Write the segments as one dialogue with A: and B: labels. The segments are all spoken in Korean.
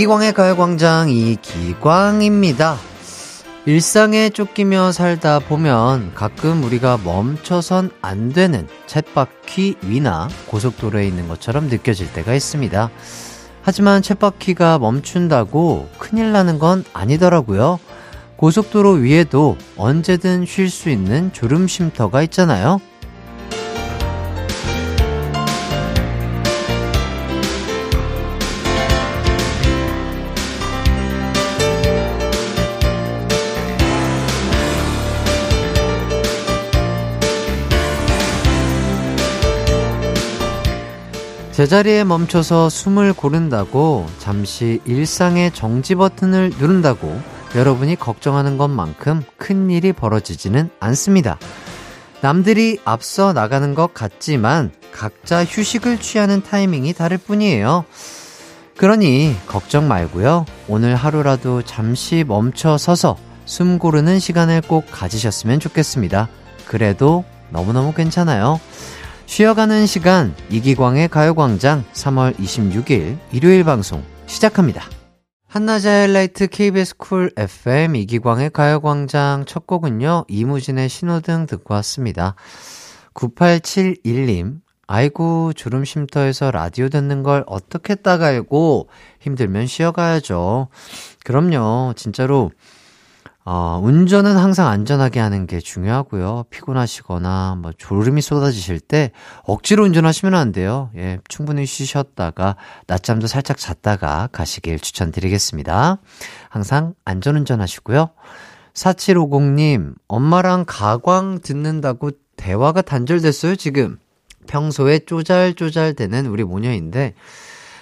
A: 이기광의 가요광장 이기광입니다. 일상에 쫓기며 살다 보면 가끔 우리가 멈춰선 안 되는 챗바퀴 위나 고속도로에 있는 것처럼 느껴질 때가 있습니다. 하지만 챗바퀴가 멈춘다고 큰일 나는 건 아니더라고요. 고속도로 위에도 언제든 쉴 수 있는 졸음 쉼터가 있잖아요. 제자리에 멈춰서 숨을 고른다고 잠시 일상의 정지 버튼을 누른다고 여러분이 걱정하는 것만큼 큰 일이 벌어지지는 않습니다. 남들이 앞서 나가는 것 같지만 각자 휴식을 취하는 타이밍이 다를 뿐이에요. 그러니 걱정 말고요. 오늘 하루라도 잠시 멈춰 서서 숨 고르는 시간을 꼭 가지셨으면 좋겠습니다. 그래도 너무너무 괜찮아요. 쉬어가는 시간 이기광의 가요광장 3월 26일 일요일 방송 시작합니다. 한낮의 하이라이트 KBS 쿨 FM 이기광의 가요광장 첫 곡은요 이무진의 신호등 듣고 왔습니다. 9871님 아이고 졸음 쉼터에서 라디오 듣는 걸 어떻게 딱 알고 힘들면 쉬어가야죠. 그럼요 진짜로 어, 운전은 항상 안전하게 하는 게 중요하고요. 피곤하시거나 뭐 졸음이 쏟아지실 때 억지로 운전하시면 안 돼요. 예, 충분히 쉬셨다가 낮잠도 살짝 잤다가 가시길 추천드리겠습니다. 항상 안전 운전하시고요. 4750님, 엄마랑 가광 듣는다고 대화가 단절됐어요, 지금. 평소에 쪼잘쪼잘 되는 우리 모녀인데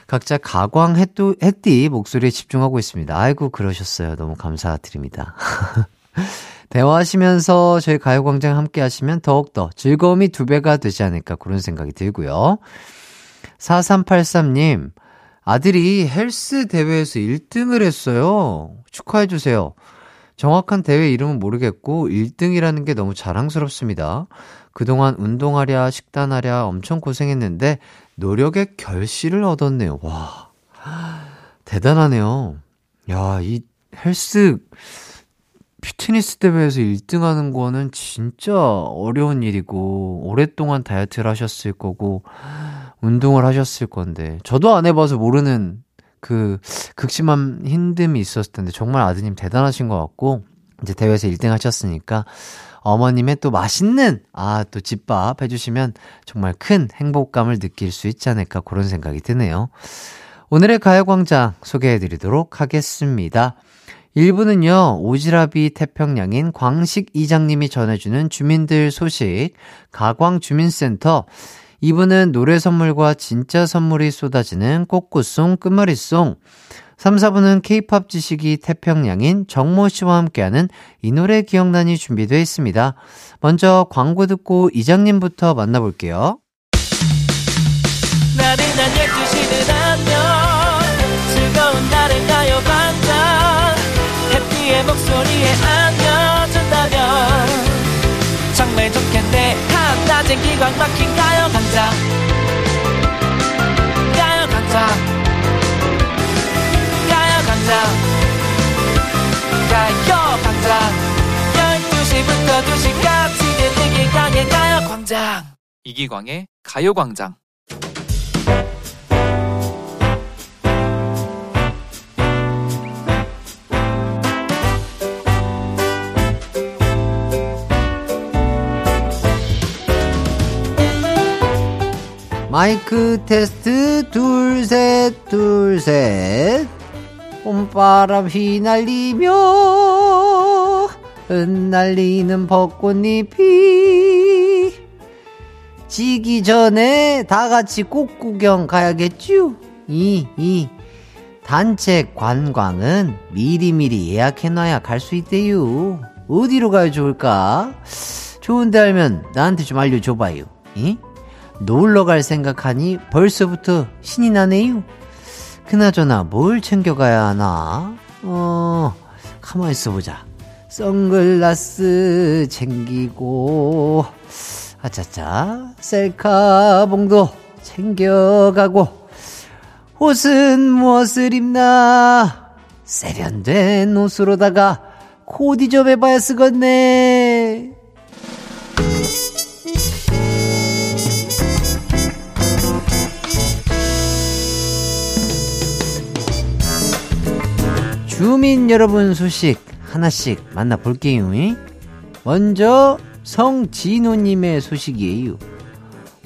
A: 각자 가광 햇도, 햇띠 목소리에 집중하고 있습니다. 아이고, 그러셨어요. 너무 감사드립니다. 대화하시면서 저희 가요광장 함께 하시면 더욱더 즐거움이 두 배가 되지 않을까 그런 생각이 들고요. 4383님, 아들이 헬스 대회에서 1등을 했어요. 축하해주세요. 정확한 대회 이름은 모르겠고 1등이라는 게 너무 자랑스럽습니다. 그동안 운동하랴 식단하랴 엄청 고생했는데 노력의 결실을 얻었네요. 와. 대단하네요. 야, 이 헬스 피트니스 대회에서 1등 하는 거는 진짜 어려운 일이고, 오랫동안 다이어트를 하셨을 거고, 운동을 하셨을 건데, 저도 안 해봐서 모르는 그 극심한 힘듦이 있었을 텐데, 정말 아드님 대단하신 것 같고, 이제 대회에서 1등 하셨으니까, 어머님의 또 맛있는, 아, 또 집밥 해주시면 정말 큰 행복감을 느낄 수 있지 않을까 그런 생각이 드네요. 오늘의 가요광장 소개해드리도록 하겠습니다. 1부는요, 오지랖이 태평양인 광식 이장님이 전해주는 주민들 소식, 가광주민센터. 2부는 노래 선물과 진짜 선물이 쏟아지는 꽃꽃송 끝말잇송. 3, 4부는 케이팝 지식이 태평양인 정모 씨와 함께하는 이 노래 기억난이 준비되어 있습니다. 먼저 광고 듣고 이장님부터 만나볼게요. 나른한 12시는 안녕. 즐거운 날을 가요 반짝. 해피의 목소리에 안겨준다면. 정말 좋겠네. 한낮엔 기광 막힌 가요 강장 가요 강장 가요광장. 가요광장 12시부터 2시까지 이기광의 가요광장. 이기광의 가요광장. 마이크 테스트 둘 셋 둘 셋 봄바람 휘날리며 흩날리는 벚꽃잎이 지기 전에 다 같이 꽃 구경 가야겠쥬? 이, 이. 단체 관광은 미리미리 예약해놔야 갈 수 있대요. 어디로 가야 좋을까? 좋은데 알면 나한테 좀 알려줘봐요. 이? 놀러 갈 생각하니 벌써부터 신이 나네요. 그나저나 뭘 챙겨가야 하나? 어, 가만히 있어 보자. 선글라스 챙기고, 아차차, 셀카봉도 챙겨가고, 옷은 무엇을 입나? 세련된 옷으로다가 코디 좀 해봐야 쓰겠네. 주민 여러분 소식 하나씩 만나볼게요. 먼저 성진호님의 소식이에요.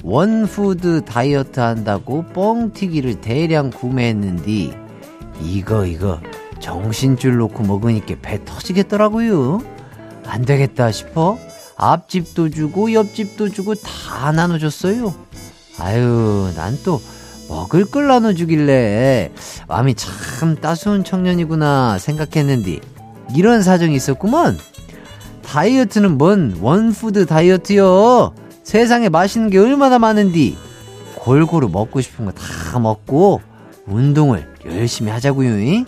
A: 원푸드 다이어트 한다고 뻥튀기를 대량 구매했는데 이거 이거 정신줄 놓고 먹으니까 배 터지겠더라고요. 안 되겠다 싶어 앞집도 주고 옆집도 주고 다 나눠줬어요. 아유 난 또 먹을 걸 나눠주길래 마음이 참 따스운 청년이구나 생각했는데 이런 사정이 있었구먼. 다이어트는 뭔 원푸드 다이어트요. 세상에 맛있는 게 얼마나 많은디. 골고루 먹고 싶은 거 다 먹고 운동을 열심히 하자고요.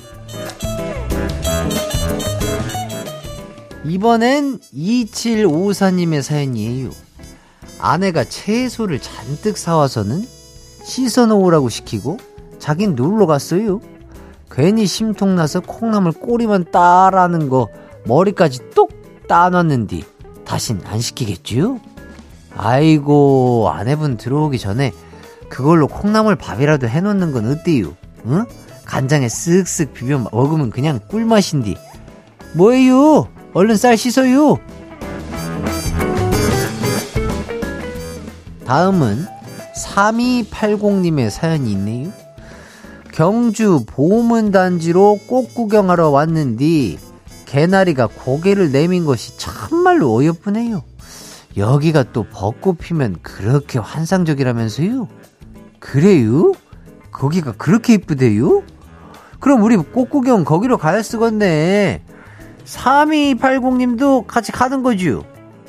A: 이번엔 2754님의 사연이에요. 아내가 채소를 잔뜩 사와서는 씻어 놓으라고 시키고 자긴 놀러 갔어요. 괜히 심통나서 콩나물 꼬리만 따라는 거 머리까지 똑 따놨는디 다신 안 시키겠지요? 아이고 아내분 들어오기 전에 그걸로 콩나물 밥이라도 해놓는 건 어때요? 응? 간장에 쓱쓱 비벼 먹으면 그냥 꿀맛인디 뭐예요? 얼른 쌀 씻어요 다음은 3280님의 사연이 있네요 경주 보문단지로 꽃 구경하러 왔는디 개나리가 고개를 내민 것이 참말로 어여쁘네요. 여기가 또 벚꽃 피면 그렇게 환상적이라면서요? 그래요? 거기가 그렇게 이쁘대요? 그럼 우리 꽃 구경 거기로 가야 쓰겠네. 3280님도 같이 가는 거죠?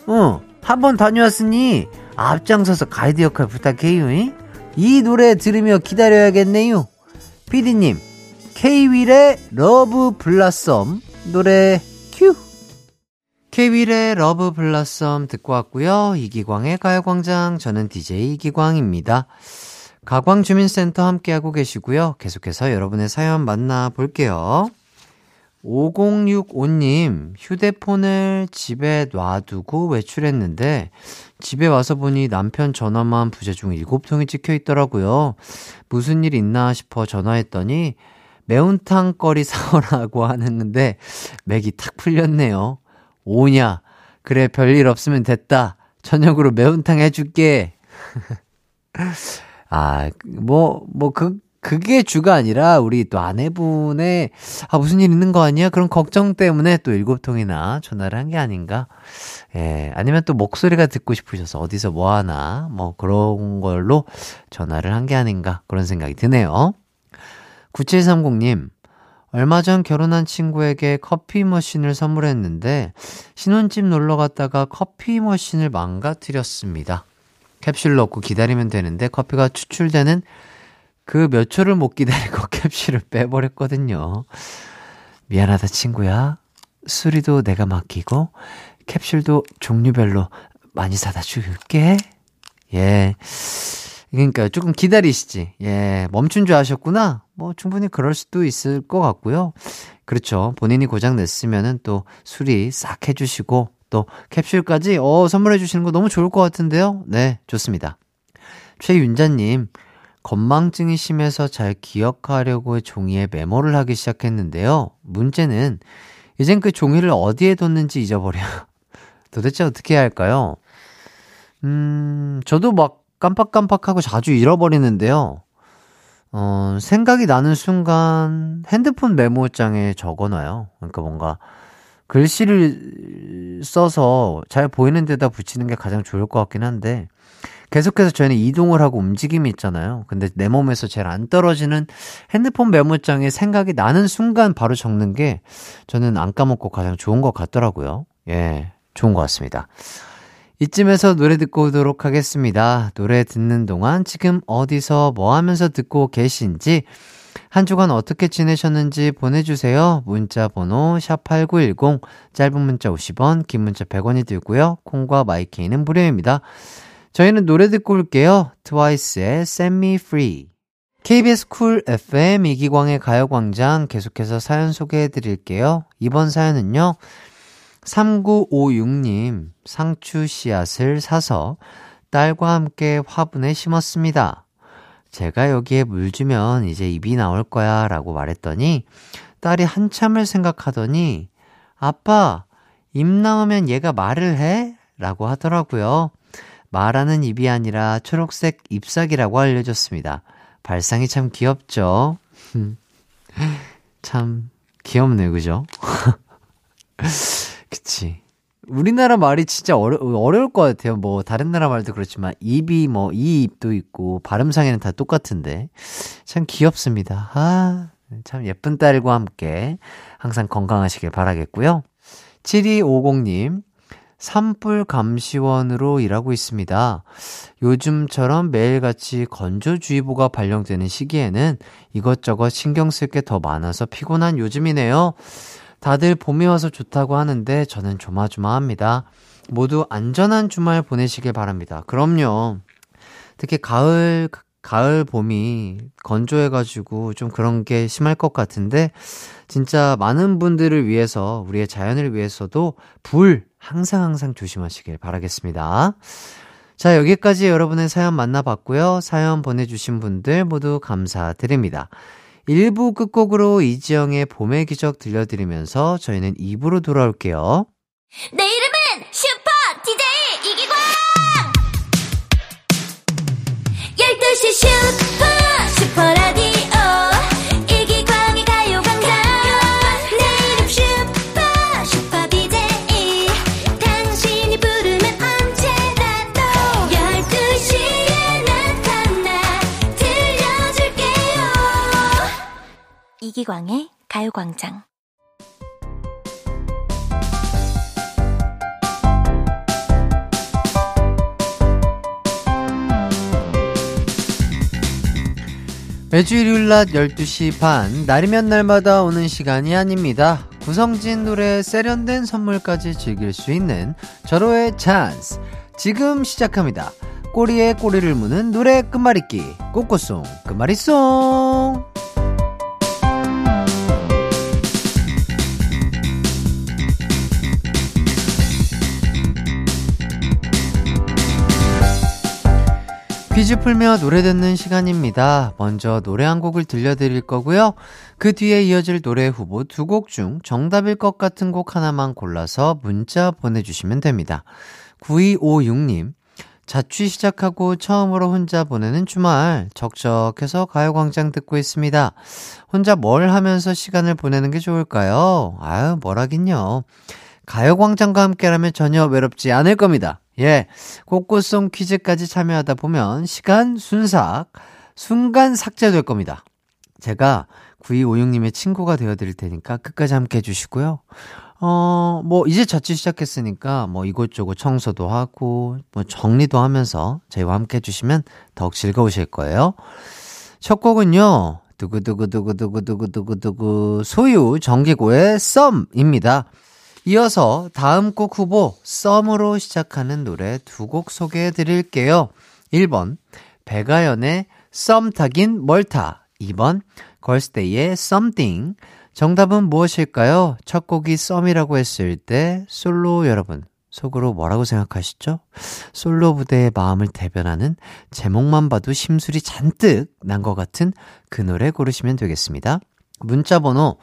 A: 어, 한 번 다녀왔으니 앞장서서 가이드 역할 부탁해요. 이? 이 노래 들으며 기다려야겠네요. 피디님, 케이윌의 Love Blossom 노래 큐! 케이윌의 Love Blossom 듣고 왔고요. 이기광의 가요광장, 저는 DJ 이기광입니다. 가광주민센터 함께하고 계시고요. 계속해서 여러분의 사연 만나볼게요. 5065님, 휴대폰을 집에 놔두고 외출했는데, 집에 와서 보니 남편 전화만 부재중 7통이 찍혀 있더라고요. 무슨 일 있나 싶어 전화했더니, 매운탕 거리 사오라고 하는데, 맥이 탁 풀렸네요. 오냐, 그래, 별일 없으면 됐다. 저녁으로 매운탕 해줄게. 아, 뭐, 뭐, 그, 그게 주가 아니라 우리 또 아내분의 아 무슨 일 있는 거 아니야? 그런 걱정 때문에 또 일곱 통이나 전화를 한 게 아닌가? 예, 아니면 또 목소리가 듣고 싶으셔서 어디서 뭐 하나 뭐 그런 걸로 전화를 한 게 아닌가 그런 생각이 드네요. 9730님 얼마 전 결혼한 친구에게 커피 머신을 선물했는데 신혼집 놀러 갔다가 커피 머신을 망가뜨렸습니다. 캡슐 넣고 기다리면 되는데 커피가 추출되는 그 몇 초를 못 기다리고 캡슐을 빼버렸거든요. 미안하다, 친구야. 수리도 내가 맡기고, 캡슐도 종류별로 많이 사다 줄게. 예. 그러니까 조금 기다리시지. 예. 멈춘 줄 아셨구나? 뭐 충분히 그럴 수도 있을 것 같고요. 그렇죠. 본인이 고장 냈으면은 또 수리 싹 해주시고, 또 캡슐까지, 어, 선물해 주시는 거 너무 좋을 것 같은데요? 네, 좋습니다. 최윤자님, 건망증이 심해서 잘 기억하려고 종이에 메모를 하기 시작했는데요. 문제는 이젠 그 종이를 어디에 뒀는지 잊어버려. 도대체 어떻게 해야 할까요? 음, 저도 막 깜빡깜빡하고 자주 잃어버리는데요. 어, 생각이 나는 순간 핸드폰 메모장에 적어놔요. 그러니까 뭔가 글씨를 써서 잘 보이는 데다 붙이는 게 가장 좋을 것 같긴 한데, 계속해서 저희는 이동을 하고 움직임이 있잖아요. 근데 내 몸에서 제일 안 떨어지는 핸드폰 메모장에 생각이 나는 순간 바로 적는 게 저는 안 까먹고 가장 좋은 것 같더라고요. 예, 좋은 것 같습니다. 이쯤에서 노래 듣고 오도록 하겠습니다. 노래 듣는 동안 지금 어디서 뭐 하면서 듣고 계신지 한 주간 어떻게 지내셨는지 보내주세요. 문자 번호 샵8910 짧은 문자 50원 긴 문자 100원이 들고요. 콩과 마이케이는 무료입니다. 저희는 노래 듣고 올게요. 트와이스의 Set Me Free. KBS 쿨 FM 이기광의 가요광장 계속해서 사연 소개해 드릴게요. 이번 사연은요, 3956님, 상추 씨앗을 사서 딸과 함께 화분에 심었습니다. 제가 여기에 물 주면 이제 입이 나올 거야 라고 말했더니 딸이 한참을 생각하더니 아빠, 입 나오면 얘가 말을 해? 라고 하더라고요. 말하는 입이 아니라 초록색 잎사귀라고 알려줬습니다. 발상이 참 귀엽죠? 참 귀엽네, 그죠? 그치. 우리나라 말이 진짜 어려, 어려울 것 같아요. 뭐, 다른 나라 말도 그렇지만, 입이 뭐, 이 입도 있고, 발음상에는 다 똑같은데. 참 귀엽습니다. 아, 참 예쁜 딸과 함께 항상 건강하시길 바라겠고요. 7250님, 산불 감시원으로 일하고 있습니다. 요즘처럼 매일같이 건조주의보가 발령되는 시기에는 이것저것 신경 쓸 게 더 많아서 피곤한 요즘이네요. 다들 봄이 와서 좋다고 하는데 저는 조마조마합니다. 모두 안전한 주말 보내시길 바랍니다. 그럼요. 특히 가을, 가을, 봄이 건조해가지고 좀 그런 게 심할 것 같은데, 진짜 많은 분들을 위해서, 우리의 자연을 위해서도 불 항상 항상 조심하시길 바라겠습니다. 자, 여기까지 여러분의 사연 만나봤고요. 사연 보내주신 분들 모두 감사드립니다. 1부 끝곡으로 이지영의 봄의 기적 들려드리면서 저희는 2부로 돌아올게요.
B: 내 이름은 슈퍼 DJ 이기광! 12시 슈퍼 이기광의 가요광장
A: 매주 일요일 낮 12시 반, 날이면 날마다 오는 시간이 아닙니다. 구성진 노래 세련된 선물까지 즐길 수 있는 절호의 찬스. 지금 시작합니다. 꼬리에 꼬리를 무는 노래 끝말잇기. 꼬꼬송, 끝말잇송. 퀴즈 풀며 노래 듣는 시간입니다. 먼저 노래 한 곡을 들려드릴 거고요. 그 뒤에 이어질 노래 후보 두 곡 중 정답일 것 같은 곡 하나만 골라서 문자 보내주시면 됩니다. 9256님, 자취 시작하고 처음으로 혼자 보내는 주말, 적적해서 가요광장 듣고 있습니다. 혼자 뭘 하면서 시간을 보내는 게 좋을까요? 아유, 뭘 하긴요. 가요광장과 함께라면 전혀 외롭지 않을 겁니다. 예. 꽃꽃송 퀴즈까지 참여하다 보면 시간 순삭, 순간 삭제될 겁니다. 제가 9256님의 친구가 되어드릴 테니까 끝까지 함께 해주시고요. 어, 뭐, 이제 자취 시작했으니까 뭐 이곳저곳 청소도 하고, 뭐 정리도 하면서 저희와 함께 해주시면 더욱 즐거우실 거예요. 첫 곡은요, 두구두구두구두구두구두구두구 소유 정기고의 썸입니다. 이어서 다음 곡 후보 썸으로 시작하는 노래 두 곡 소개해 드릴게요. 1번 배가연의 썸 타긴 멀타 2번 걸스데이의 Something 정답은 무엇일까요? 첫 곡이 썸이라고 했을 때 솔로 여러분 속으로 뭐라고 생각하시죠? 솔로 무대의 마음을 대변하는 제목만 봐도 심술이 잔뜩 난 것 같은 그 노래 고르시면 되겠습니다. 문자 번호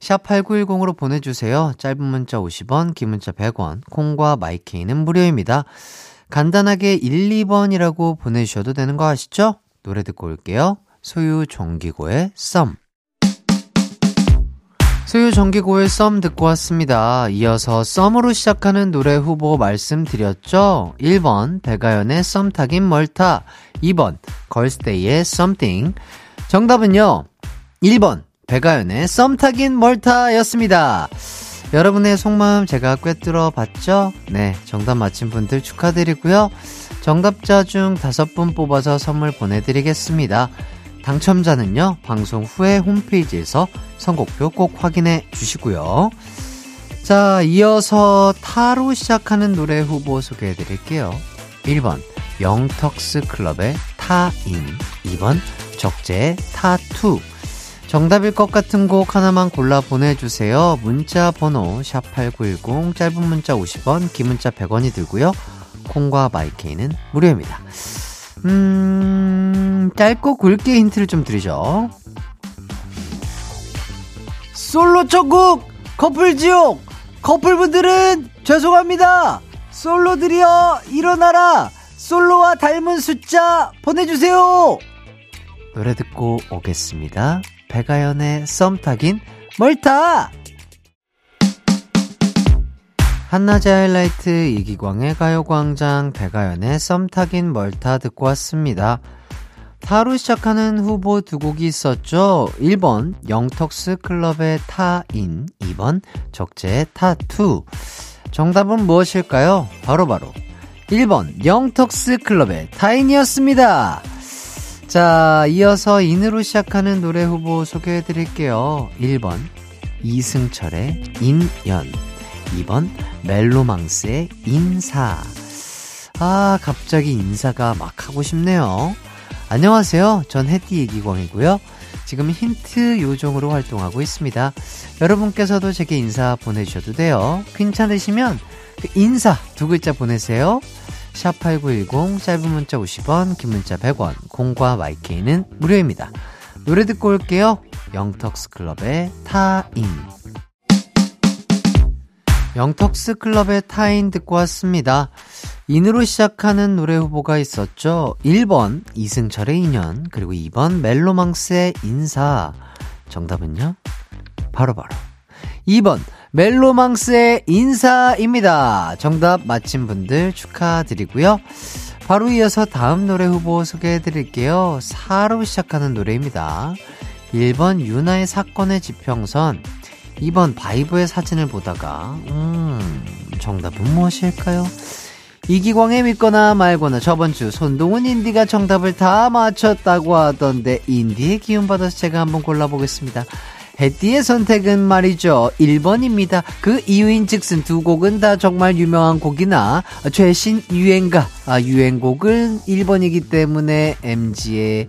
A: 샵 8910으로 보내주세요. 짧은 문자 50원, 긴 문자 100원, 콩과 마이케이는 무료입니다. 간단하게 1, 2번이라고 보내주셔도 되는 거 아시죠? 노래 듣고 올게요. 소유 정기고의 썸. 소유 정기고의 썸 듣고 왔습니다. 이어서 썸으로 시작하는 노래 후보 말씀드렸죠? 1번 배가연의 썸 타긴 멀타 2번 걸스데이의 Something 정답은요 1번 배가연의 썸 타긴 멀타였습니다. 여러분의 속마음 제가 꿰뚫어 봤죠? 네, 정답 맞힌 분들 축하드리고요. 정답자 중 다섯 분 뽑아서 선물 보내드리겠습니다. 당첨자는요, 방송 후에 홈페이지에서 선곡표 꼭 확인해 주시고요. 자, 이어서 타로 시작하는 노래 후보 소개해 드릴게요. 1번, 영턱스 클럽의 타인. 2번, 적재 타투. 정답일 것 같은 곡 하나만 골라 보내주세요. 문자 번호 샵8910 짧은 문자 50원 긴 문자 100원이 들고요. 콩과 마이케이는 무료입니다. 음 짧고 굵게 힌트를 좀 드리죠. 솔로 천국 커플 지옥 커플분들은 죄송합니다. 솔로들이여 일어나라. 솔로와 닮은 숫자 보내주세요. 노래 듣고 오겠습니다. 백아연의 썸 타긴 멀타! 한낮의 하이라이트 이기광의 가요광장 백아연의 썸 타긴 멀타 듣고 왔습니다. 타로 시작하는 후보 두 곡이 있었죠. 1번 영턱스 클럽의 타인, 2번 적재의 타투. 정답은 무엇일까요? 바로바로 바로 1번 영턱스 클럽의 타인이었습니다. 자, 이어서 인으로 시작하는 노래 후보 소개해 드릴게요. 1번 이승철의 인연 2번 멜로망스의 인사 아, 갑자기 인사가 막 하고 싶네요. 안녕하세요. 전 해띠 이기광이고요. 지금 힌트 요정으로 활동하고 있습니다. 여러분께서도 제게 인사 보내주셔도 돼요. 괜찮으시면 그 인사 두 글자 보내세요. 샵8910 짧은 문자 50원 긴 문자 100원 공과 마이케이는 무료입니다. 노래 듣고 올게요. 영턱스 클럽의 타인 영턱스 클럽의 타인 듣고 왔습니다. 인으로 시작하는 노래 후보가 있었죠. 1번 이승철의 인연 그리고 2번 멜로망스의 인사 정답은요? 바로바로 바로. 2번 멜로망스의 인사입니다. 정답 맞힌 분들 축하드리고요. 바로 이어서 다음 노래 후보 소개해 드릴게요. 4로 시작하는 노래입니다. 1번 유나의 사건의 지평선, 2번 바이브의 사진을 보다가, 음, 정답은 무엇일까요? 이기광의 믿거나 말거나 저번 주 손동훈 인디가 정답을 다 맞췄다고 하던데 인디의 기운 받아서 제가 한번 골라보겠습니다. 해띠의 선택은 말이죠. 1번입니다. 그 이유인 즉슨 두 곡은 다 정말 유명한 곡이나 최신 유행가, 아, 유행곡은 1번이기 때문에 MG의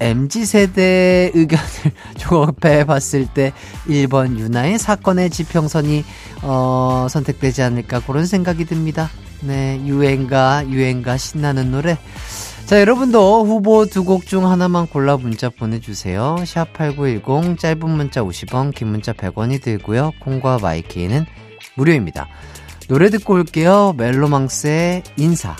A: MG세대 의견을 조합해 봤을 때 1번 유나의 사건의 지평선이 어, 선택되지 않을까 그런 생각이 듭니다. 네, 유행가, 유행가 신나는 노래. 자, 여러분도 후보 두 곡 중 하나만 골라 문자 보내주세요. 샵8910, 짧은 문자 50원, 긴 문자 100원이 들고요. 콩과 마이케이는 무료입니다. 노래 듣고 올게요. 멜로망스의 인사.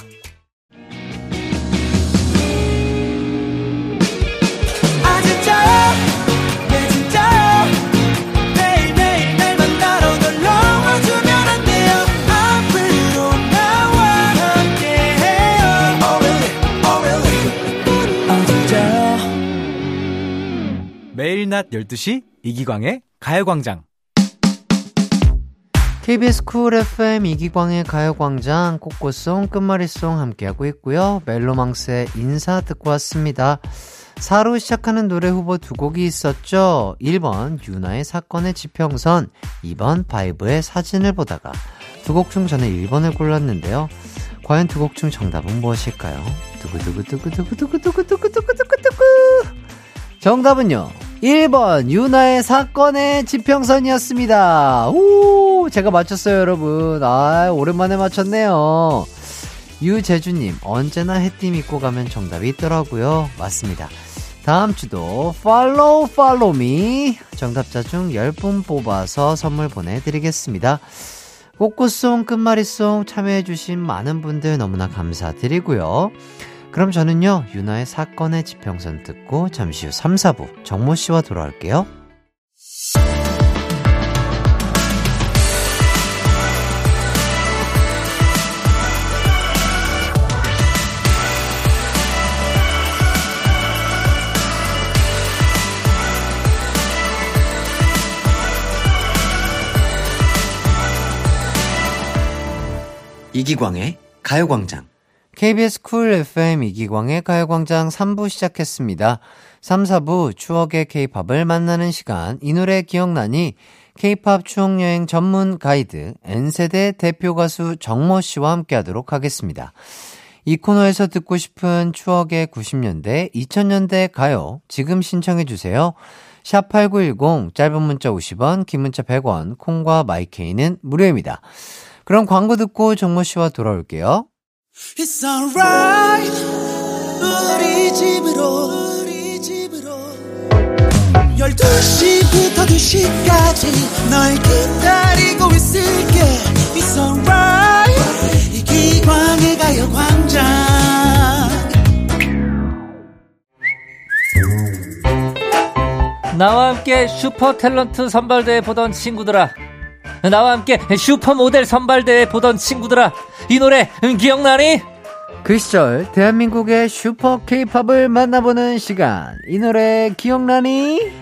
C: 낮 12시 이기광의 가요광장.
A: KBS 쿨 FM 이기광의 가요광장 꼬꼬송 끝말잇송 함께하고 있고요. 멜로망스의 인사 듣고 왔습니다. 4로 시작하는 노래 후보 두 곡이 있었죠. 1번 윤하의 사건의 지평선, 2번 바이브의 사진을 보다가 두 곡 중 저는 1번을 골랐는데요. 과연 두 곡 중 정답은 무엇일까요? 두구두구두구두구두구두구두구두구두구두구 정답은요. 1번 유나의 사건의 지평선이었습니다. 오, 제가 맞췄어요, 여러분. 아, 오랜만에 맞췄네요. 유재주님, 언제나 해띠 믿고 가면 정답이 있더라고요. 맞습니다. 다음 주도 팔로우 팔로미 정답자 중 10분 뽑아서 선물 보내드리겠습니다. 꽃꽃송 끝말잇송 참여해주신 많은 분들 너무나 감사드리고요. 그럼 저는요, 유나의 사건의 지평선 듣고 잠시 후 3, 4부 정모 씨와 돌아올게요. 이기광의 가요광장 KBS 쿨 FM 이기광의 가요광장 3부 시작했습니다. 3, 4부 추억의 케이팝을 만나는 시간. 이 노래 기억나니? 케이팝 추억여행 전문 가이드 N세대 대표 가수 정모 씨와 함께 하도록 하겠습니다. 이 코너에서 듣고 싶은 추억의 90년대, 2000년대 가요 지금 신청해 주세요. 샵8910 짧은 문자 50원, 긴 문자 100원, 콩과 마이케이는 무료입니다. 그럼 광고 듣고 정모 씨와 돌아올게요.
D: It's alright. 우리 집으로 우리 집으로. 12시부터 2시까지 널 기다리고 있을게. It's alright. 이 기광의 가요광장.
E: 나와 함께 슈퍼 탤런트 선발대회 보던 친구들아. 나와 함께 슈퍼 모델 선발대회 보던 친구들아. 이 노래 기억나니?
A: 그 시절 대한민국의 슈퍼 케이팝을 만나보는 시간. 이 노래 기억나니?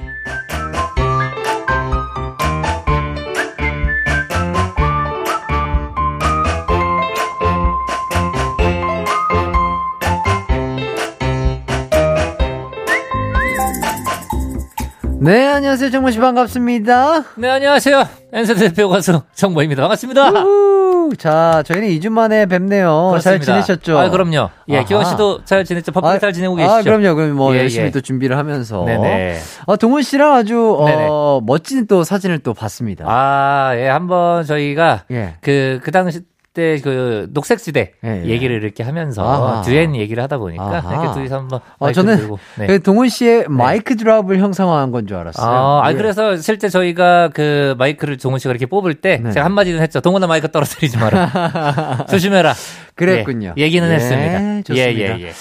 A: 네, 안녕하세요. 정모 씨 반갑습니다.
E: 네, 안녕하세요. 엔세트 대표 가수 정모입니다. 반갑습니다.
A: 우후. 자, 저희는 2주 만에 뵙네요. 잘
E: 그렇습니다.
A: 지내셨죠?
E: 아, 그럼요. 예. 기원 씨도 잘 지냈죠? 바쁘게
A: 아,
E: 잘 지내고 계시죠?
A: 아, 그럼요. 그럼 뭐
E: 예,
A: 열심히
E: 예.
A: 또 준비를 하면서.
E: 네네.
A: 어, 동훈 씨랑 아주. 어, 멋진 또 사진을 또 봤습니다.
E: 아, 예, 한번 저희가
A: 예.
E: 그, 그 당시 때 그 녹색지대
A: 예, 예.
E: 얘기를 이렇게 하면서. 듀엣 얘기를 하다 보니까
A: 아하.
E: 이렇게 둘이서 한번
A: 어,
E: 마이크
A: 저는
E: 들고. 네.
A: 그 동훈 씨의 마이크 드랍을 형상화한 건 줄 알았어요.
E: 아, 아,
A: 예.
E: 그래서 실제 저희가 그 마이크를 종훈 씨가 이렇게 뽑을 때
A: 네.
E: 제가 한마디는 했죠. 동훈아 마이크 떨어뜨리지 마라. 조심해라.
A: 그랬군요.
E: 예, 얘기는
A: 예,
E: 했습니다.
A: 좋습니다.
E: 예, 예, 예.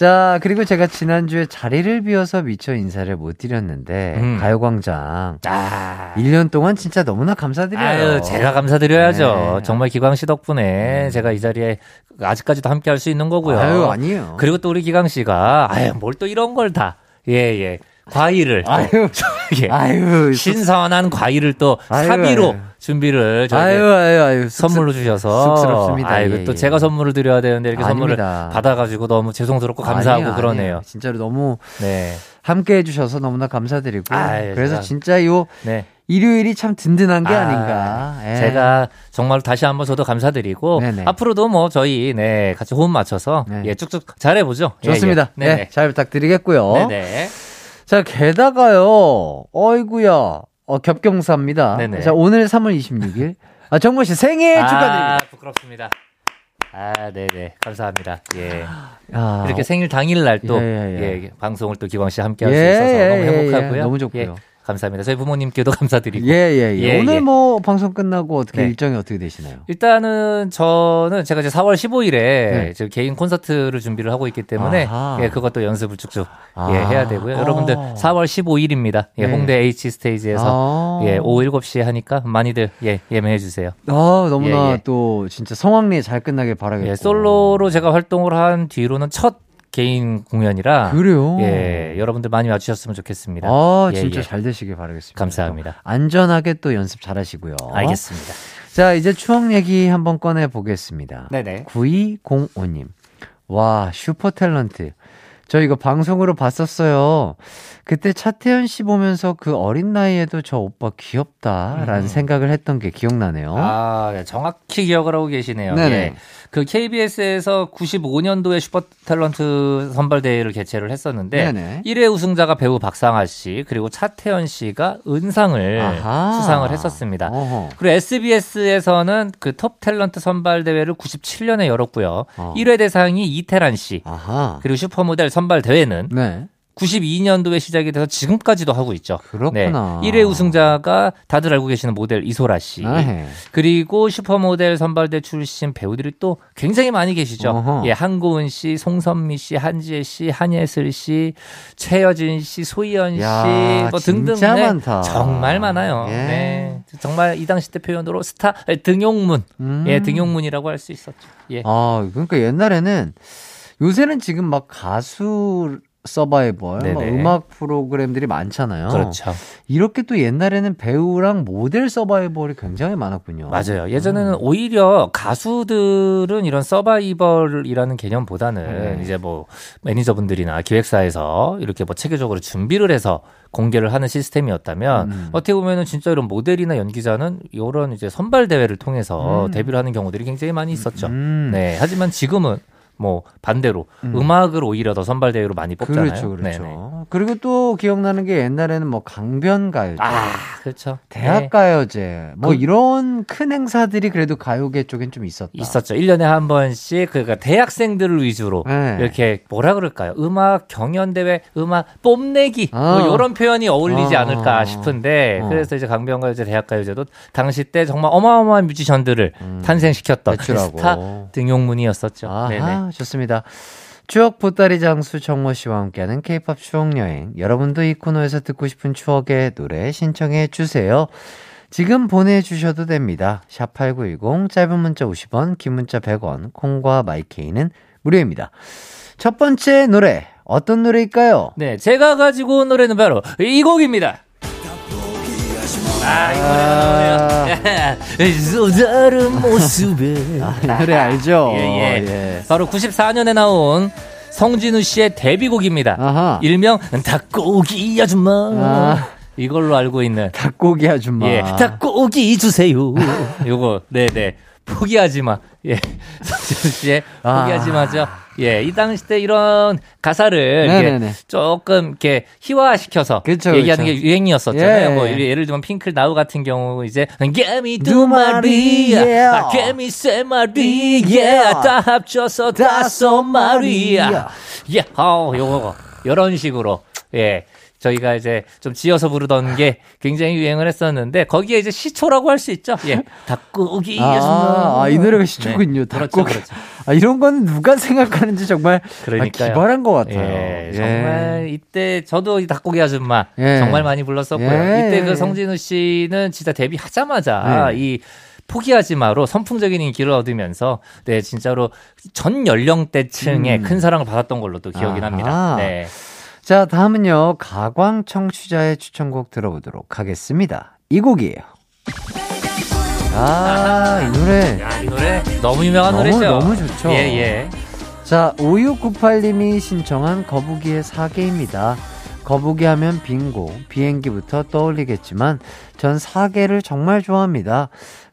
A: 자, 그리고 제가 지난주에 자리를 비워서 미처 인사를 못 드렸는데,
E: 음.
A: 가요광장.
E: 아.
A: 1년 동안 진짜 너무나 감사드려요.
E: 아유, 제가 감사드려야죠.
A: 네.
E: 정말 기광 씨 덕분에 제가 이 자리에 아직까지도 함께 할 수 있는 거고요.
A: 아유, 아니에요.
E: 그리고 또 우리 기광 씨가 아유, 뭘 또 이런 걸 다. 예, 예. 과일을 또
A: 아유,
E: 예.
A: 아유,
E: 신선한 과일을 또
A: 아유,
E: 사비로
A: 아유.
E: 준비를
A: 아유, 아유, 아유.
E: 선물로 주셔서
A: 쑥스럽습니다.
E: 아이고
A: 예,
E: 또
A: 예.
E: 제가 선물을 드려야 되는데 이렇게 선물을
A: 아닙니다.
E: 받아가지고 너무 죄송스럽고 감사하고
A: 아니에요,
E: 그러네요.
A: 아니에요. 진짜로 너무
E: 네,
A: 함께 해주셔서 너무나 감사드리고.
E: 아유,
A: 그래서
E: 제가-
A: 진짜 요
E: 네.
A: 일요일이 참 든든한 게
E: 아,
A: 아, 닌가 예.
E: 제가 정말 다시 한번 저도 감사드리고
A: 네네.
E: 앞으로도 뭐 저희 네 같이 호흡 맞춰서
A: 네.
E: 예 쭉쭉 잘해보죠. 예,
A: 좋습니다.
E: 예.
A: 네. 잘 부탁드리겠고요.
E: 네네.
A: 자, 게다가요, 어이구야, 어, 겹경사입니다.
E: 네네.
A: 자, 오늘 3월 26일. 아, 정모 씨 생일
E: 아,
A: 축하드립니다.
E: 부끄럽습니다. 아, 네네. 감사합니다. 예.
A: 아,
E: 이렇게 생일 당일날 또,
A: 예, 예, 예.
E: 예, 방송을 또 기광 씨 함께 할수
A: 예,
E: 있어서
A: 예,
E: 너무
A: 예,
E: 행복하고요.
A: 예. 너무 좋고요.
E: 예, 감사합니다. 저희 부모님께도 감사드리고.
A: 예, 예, 예.
E: 예,
A: 오늘
E: 예.
A: 뭐 방송 끝나고 어떻게
E: 네.
A: 일정이 어떻게 되시나요?
E: 일단은 저는 제가 이제 4월 15일에
A: 네.
E: 제 개인 콘서트를 준비를 하고 있기 때문에
A: 아하.
E: 예, 그것도 연습을 쭉쭉
A: 아.
E: 예, 해야 되고요.
A: 아.
E: 여러분들 4월 15일입니다. 예,
A: 네.
E: 홍대 H 스테이지에서
A: 아.
E: 예, 오후 7시에 하니까 많이들 예, 예매해 주세요.
A: 아, 너무나
E: 예, 예.
A: 또 진짜 성황리에 잘 끝나길 바라겠고.
E: 예, 솔로로 제가 활동을 한 뒤로는 첫 개인 공연이라
A: 그래요?
E: 예, 여러분들 많이 와주셨으면 좋겠습니다.
A: 아,
E: 예,
A: 진짜
E: 예.
A: 잘 되시길 바라겠습니다.
E: 감사합니다.
A: 안전하게 또 연습 잘 하시고요.
E: 알겠습니다.
A: 자, 이제 추억 얘기 한번 꺼내 보겠습니다.
E: 네네.
A: 9205님. 와, 슈퍼 탤런트. 저 이거 방송으로 봤었어요. 그때 차태현 씨 보면서 그 어린 나이에도 저 오빠 귀엽다라는
E: 음.
A: 생각을 했던 게 기억나네요.
E: 아, 네, 정확히 기억을 하고 계시네요.
A: 네네.
E: 예. 그 KBS에서 95년도에 슈퍼 탤런트 선발 대회를 개최를 했었는데
A: 네네.
E: 1회 우승자가 배우 박상아 씨 그리고 차태현 씨가 은상을
A: 아하.
E: 수상을 했었습니다.
A: 어허.
E: 그리고 SBS에서는 그 톱 탤런트 선발 대회를 97년에 열었고요.
A: 어.
E: 1회 대상이 이태란 씨
A: 아하.
E: 그리고 슈퍼모델 선발 대회는
A: 네.
E: 92년도에 시작이 돼서 지금까지도 하고 있죠.
A: 그렇구나.
E: 네. 1회 우승자가 다들 알고 계시는 모델 이소라 씨.
A: 아헤.
E: 그리고 슈퍼모델 선발대 출신 배우들이 또 굉장히 많이 계시죠.
A: 어허.
E: 예, 한고은 씨, 송선미 씨, 한지혜 씨, 한예슬 씨, 최여진 씨, 소희연 씨,
A: 야,
E: 뭐 등등
A: 진짜
E: 네,
A: 많다.
E: 정말 많아요.
A: 예.
E: 네, 정말 이 당시 때 표현으로 스타 에, 등용문,
A: 음.
E: 예, 등용문이라고 할 수 있었죠. 예.
A: 아, 그러니까 옛날에는 요새는 지금 막 가수 서바이벌. 음악 프로그램들이 많잖아요.
E: 그렇죠.
A: 이렇게 또 옛날에는 배우랑 모델 서바이벌이 굉장히 많았군요.
E: 맞아요. 예전에는 오히려 가수들은 이런 서바이벌이라는 개념보다는
A: 네.
E: 이제 뭐 매니저분들이나 기획사에서 이렇게 뭐 체계적으로 준비를 해서 공개를 하는 시스템이었다면
A: 음.
E: 어떻게 보면은 진짜 이런 모델이나 연기자는 이런 이제 선발 대회를 통해서
A: 음.
E: 데뷔를 하는 경우들이 굉장히 많이 있었죠.
A: 음.
E: 네. 하지만 지금은 뭐 반대로 음. 악을 오히려 더 선발 대회로 많이 뽑잖아요.
A: 그렇죠, 그렇죠. 네네. 그리고 또 기억나는 게 옛날에는 뭐 강변 가요제,
E: 아, 그렇죠.
A: 대학 네. 가요제, 뭐 그, 이런 큰 행사들이 그래도 가요계 쪽엔 좀 있었다.
E: 있었죠. 1년에 한 번씩 그러니까 대학생들을 위주로 네. 이렇게 뭐라 그럴까요? 음악 경연 대회, 음악 뽐내기 아. 뭐 이런 표현이 어울리지 아. 않을까 싶은데 어. 그래서 이제 강변 가요제, 대학 가요제도 당시 때 정말 어마어마한 뮤지션들을 음. 탄생시켰던 스타 등용문이었었죠.
A: 네네. 좋습니다. 추억 보따리 장수 정모 씨와 함께하는 케이팝 추억 여행. 여러분도 이 코너에서 듣고 싶은 추억의 노래 신청해 주세요. 지금 보내주셔도 됩니다. 샵8910, 짧은 문자 50원, 긴 문자 100원, 콩과 마이케이는 무료입니다. 첫 번째 노래, 어떤 노래일까요?
E: 네, 제가 가지고 온 노래는 바로 이 곡입니다. 아, 이 노래 소다른 모습에.
A: 아, 노래 알죠?
E: 예, 예. 예. 바로 94년에 나온 성진우 씨의 데뷔곡입니다. 아하. 일명 닭고기 아줌마. 아. 이걸로 알고 있는
A: 닭고기 아줌마.
E: 예, 닭고기 주세요. 요거, 네네. 네. 포기하지 마. 예. 성진우 씨의 아. 포기하지 마죠. 예, 이 당시 때 이런 가사를 조금 이렇게 희화시켜서 그쵸, 얘기하는 그쵸. 게 유행이었었잖아요. 예. 뭐 예를 들면 핑클 나우 같은 경우 이제 개미 두 마리, 아, 개미 세 마리, 예, 다 합쳐서 다섯 마리야. 예, 어, 요거 이런 식으로 예. 저희가 이제 좀 지어서 부르던 게 굉장히 유행을 했었는데 거기에 이제 시초라고 할 수 있죠. 예. 닭고기
A: 아, 아, 이 노래가 시초군요. 네. 닭고기. 그렇죠, 그렇죠. 아, 이런 건 누가 생각하는지 정말 아, 기발한 것 같아요.
E: 예, 예. 정말 이때 저도 이 닭고기 아줌마 예. 정말 많이 불렀었고요. 예. 이때 그 성진우 씨는 진짜 데뷔하자마자 네. 이 포기하지 마로 선풍적인 인기를 얻으면서 네 진짜로 전 연령대층의 음. 큰 사랑을 받았던 걸로 또 기억이 아. 납니다. 네.
A: 자, 다음은요, 가광 청취자의 추천곡 들어보도록 하겠습니다. 이 곡이에요. 아, 이 노래.
E: 야, 이 노래 너무 유명한
A: 너무,
E: 노래죠.
A: 너무 좋죠.
E: 예, 예.
A: 자, 5698님이 신청한 거북이의 사계입니다. 거북이 하면 빙고, 비행기부터 떠올리겠지만, 전 사계를 정말 좋아합니다.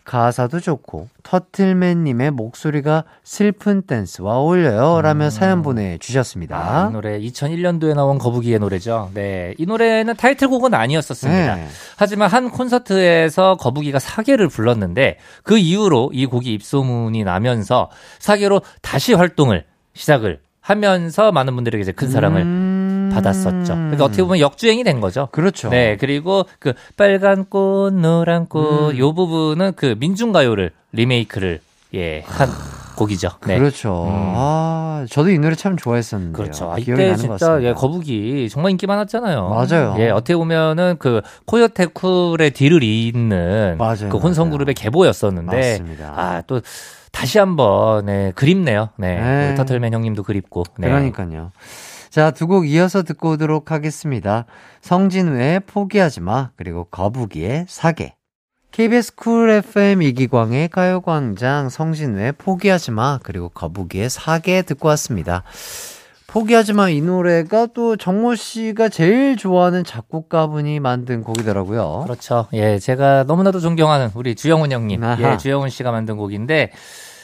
A: 가사도 좋고 터틀맨님의 목소리가 슬픈 댄스와 어울려요. 라며 음. 사연 보내주셨습니다.
E: 아, 이 노래 2001년도에 나온 거북이의 노래죠. 네. 이 노래는 타이틀곡은 아니었었습니다. 네. 하지만 한 콘서트에서 거북이가 사계를 불렀는데 그 이후로 이 곡이 입소문이 나면서 사계로 다시 활동을 시작을 하면서 많은 분들에게 이제 큰 사랑을 음. 받았었죠. 그러니까 어떻게 보면 역주행이 된 거죠.
A: 그렇죠.
E: 네, 그리고 그 빨간 꽃, 노란 꽃, 음. 요 부분은 그 민중가요를 리메이크를 예, 한 곡이죠.
A: 네. 그렇죠. 음. 아, 저도 이 노래 참 좋아했었는데.
E: 그렇죠. 아, 이때 진짜 예, 거북이 정말 인기 많았잖아요.
A: 맞아요.
E: 예, 어떻게 보면은 그 코요테 쿨의 뒤를 잇는 맞아요, 그 혼성 그룹의 계보였었는데 맞습니다. 아, 또 다시 한번 네, 그립네요. 네. 네. 터틀맨 형님도 그립고. 네.
A: 그러니까요. 자, 두 곡 이어서 듣고 오도록 하겠습니다. 성진우의 포기하지 마, 그리고 거북이의 사계. KBS 쿨 FM 이기광의 가요광장 성진우의 포기하지 마, 그리고 거북이의 사계 듣고 왔습니다. 포기하지 마 이 노래가 또 정모 씨가 제일 좋아하는 작곡가분이 만든 곡이더라고요.
E: 그렇죠. 예, 제가 너무나도 존경하는 우리 주영훈 형님, 아하. 예, 주영훈 씨가 만든 곡인데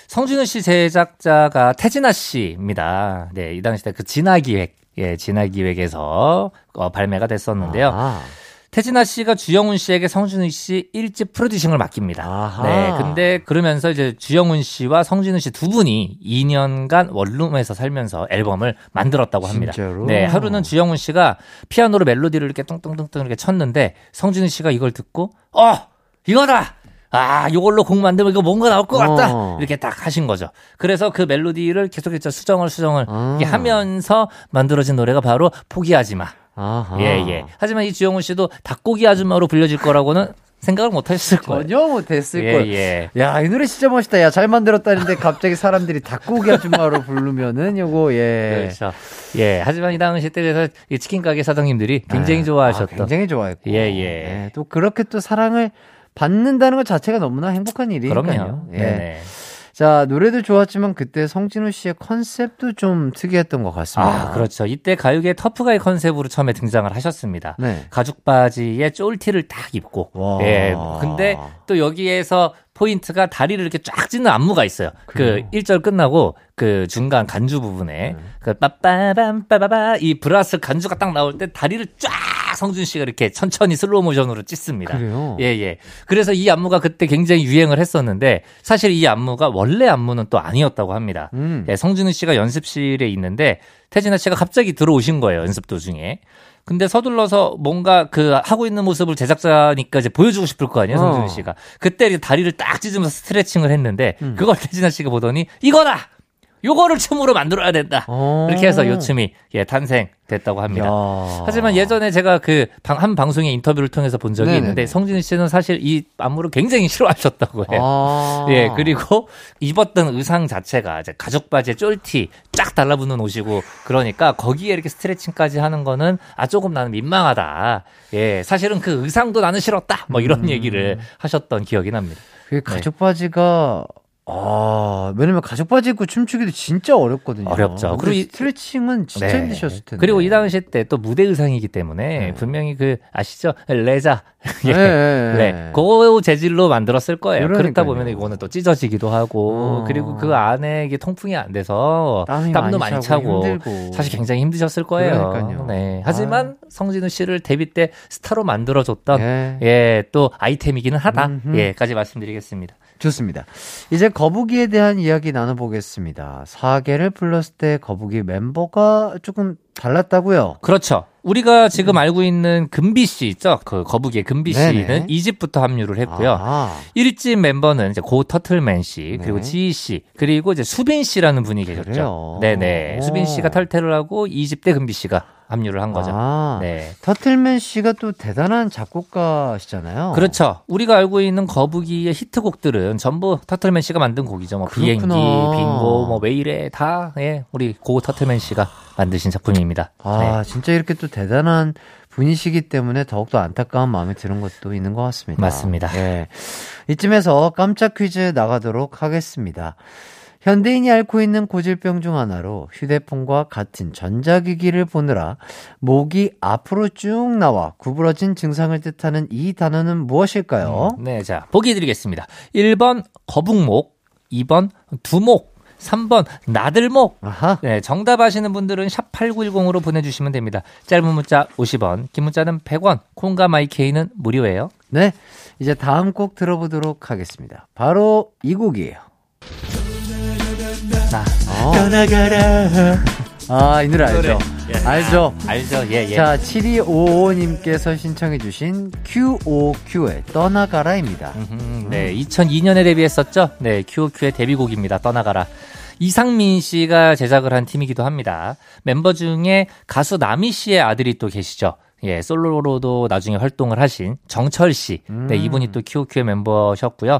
E: 성진우 씨 제작자가 태진아 씨입니다. 네, 이 당시 때 그 진아 기획, 예, 진아 기획에서 어, 발매가 됐었는데요. 아. 태진아 씨가 주영훈 씨에게 성진우 씨 일집 프로듀싱을 맡깁니다. 아하. 네, 근데 그러면서 이제 주영훈 씨와 성진우 씨 두 분이 2년간 원룸에서 살면서 앨범을 만들었다고 합니다.
A: 진짜로?
E: 네, 하루는 주영훈 씨가 피아노로 멜로디를 이렇게 뚱뚱뚱뚱 이렇게 쳤는데 성진우 씨가 이걸 듣고 어 이거다 아, 요걸로 곡 만들면 이거 뭔가 나올 것 같다. 어. 이렇게 딱 하신 거죠. 그래서 그 멜로디를 계속해서 수정을 수정을 아. 하면서 만들어진 노래가 바로 포기하지 마. 아하. 예, 예. 하지만 이 주영훈 씨도 닭고기 아줌마로 불려질 거라고는 생각을 못 했을 거예요.
A: 전혀 못 했을 예, 거예요. 예. 야, 이 노래 진짜 멋있다. 야, 잘 만들었다는데 갑자기 사람들이 닭고기 아줌마로 부르면은 요거 예.
E: 그렇죠. 예. 하지만 이 당시 때 그래서 이 치킨 가게 사장님들이 굉장히 아, 좋아하셨던. 아,
A: 굉장히 좋아했고.
E: 예, 예. 예.
A: 또 그렇게 또 사랑을 받는다는 것 자체가 너무나 행복한 일이니까요.
E: 그럼요. 예. 네네.
A: 자, 노래도 좋았지만 그때 성진우 씨의 컨셉도 좀 특이했던 것 같습니다.
E: 아, 그렇죠. 이때 가요계 터프가이 컨셉으로 처음에 등장을 하셨습니다.
A: 네.
E: 가죽 바지에 쫄티를 딱 입고.
A: 와.
E: 예. 근데 또 여기에서 포인트가 다리를 이렇게 쫙 찢는 안무가 있어요.
A: 그래요?
E: 그 1절 끝나고 그 중간 간주 부분에 그 빠빠밤 빠바바 이 브라스 간주가 딱 나올 때 다리를 쫙 성진우 씨가 이렇게 천천히 슬로우 모션으로 찢습니다.
A: 그래요?
E: 예, 예. 그래서 이 안무가 그때 굉장히 유행을 했었는데 사실 이 안무가 원래 안무는 또 아니었다고 합니다.
A: 음.
E: 예, 성진우 씨가 연습실에 있는데 태진아 씨가 갑자기 들어오신 거예요. 연습 도중에. 근데 서둘러서 뭔가 그 하고 있는 모습을 제작자니까 이제 보여주고 싶을 거 아니에요, 성준우
A: 어.
E: 씨가. 그때 다리를 딱 찢으면서 스트레칭을 했는데
A: 음.
E: 그걸 태진아 씨가 보더니 이거다! 요거를 춤으로 만들어야 된다.
A: 어.
E: 이렇게 해서 요 춤이 예, 탄생됐다고 합니다.
A: 야.
E: 하지만 예전에 제가 그 한 방송의 인터뷰를 통해서 본 적이
A: 네네네.
E: 있는데 성진우 씨는 사실 이 안무를 굉장히 싫어하셨다고 해요.
A: 아.
E: 예, 그리고 입었던 의상 자체가 이제 가죽 바지에 쫄티 쫙 달라붙는 옷이고 그러니까 거기에 이렇게 스트레칭까지 하는 거는 아 조금 나는 민망하다. 예, 사실은 그 의상도 나는 싫었다. 뭐 이런
A: 음.
E: 얘기를 하셨던 기억이 납니다.
A: 그 가죽 바지가 아, 왜냐면 가죽 바지 입고 춤추기도 진짜 어렵거든요.
E: 어렵죠.
A: 그리고
E: 이-
A: 스트레칭은 진짜
E: 네.
A: 힘드셨을 텐데.
E: 그리고 이 당시 때 또 무대 의상이기 때문에
A: 네.
E: 분명히 그 아시죠? 레자. 예.
A: 네, 네,
E: 네. 그 재질로 만들었을 거예요. 그렇다
A: 그러니까요.
E: 보면 이거는 또 찢어지기도 하고
A: 어.
E: 그리고 그 안에 이게 통풍이 안 돼서
A: 땀이
E: 땀도
A: 많이
E: 많이
A: 차고
E: 차고
A: 힘들고.
E: 사실 굉장히 힘드셨을 거예요.
A: 그러니까요.
E: 네. 하지만 성진우 씨를 데뷔 때 스타로 만들어 줬던
A: 예.
E: 예, 또 아이템이기는 하다.
A: 음흠.
E: 예,까지 말씀드리겠습니다.
A: 좋습니다. 이제 거북이에 대한 이야기 나눠보겠습니다. 4개를 불렀을 때 거북이 멤버가 조금 달랐다고요?
E: 그렇죠. 우리가 지금 알고 있는 금비 씨 있죠? 그 거북이의 금비
A: 네네.
E: 씨는 2집부터 합류를 했고요.
A: 아,
E: 1집 멤버는 이제 고 터틀맨 씨, 그리고
A: 네.
E: 지희 씨, 그리고 이제 수빈 씨라는 분이 계셨죠.
A: 그래요?
E: 네네.
A: 오.
E: 수빈 씨가 탈퇴를 하고 2집 때 금비 씨가 합류를 한 거죠.
A: 아,
E: 네.
A: 터틀맨 씨가 또 대단한 작곡가시잖아요.
E: 그렇죠. 우리가 알고 있는 거북이의 히트곡들은 전부 터틀맨 씨가 만든 곡이죠. 뭐
A: 그렇구나.
E: 비행기, 빙고, 뭐 왜 이래 다 예, 우리 고 터틀맨 씨가 만드신 작품입니다.
A: 아,
E: 네.
A: 진짜 이렇게 또 대단한 분이시기 때문에 더욱더 안타까운 마음이 드는 것도 있는 것 같습니다.
E: 맞습니다.
A: 예. 이쯤에서 깜짝 퀴즈 나가도록 하겠습니다. 현대인이 앓고 있는 고질병 중 하나로 휴대폰과 같은 전자기기를 보느라 목이 앞으로 쭉 나와 구부러진 증상을 뜻하는 이 단어는 무엇일까요?
E: 네, 자, 보기 드리겠습니다. 1번 거북목, 2번 두목, 3번 나들목.
A: 아하.
E: 네, 정답 아시는 분들은 샵 8910으로 보내 주시면 됩니다. 짧은 문자 50원, 긴 문자는 100원, 콩과 마이케이는 무료예요.
A: 네. 이제 다음 곡 들어보도록 하겠습니다. 바로 이 곡이에요.
E: 자,
A: 떠나가라. 아, 이 노래 알죠?
E: 예.
A: 알죠?
E: 알죠? 예, 예.
A: 자, 7255님께서 신청해주신 QOQ의 떠나가라입니다.
E: 음, 네, 2002년에 데뷔했었죠. 네, QOQ의 데뷔곡입니다. 떠나가라. 이상민 씨가 제작을 한 팀이기도 합니다. 멤버 중에 가수 나미 씨의 아들이 또 계시죠. 예, 솔로로도 나중에 활동을 하신 정철 씨. 네, 이분이 또 QOQ의 멤버셨고요.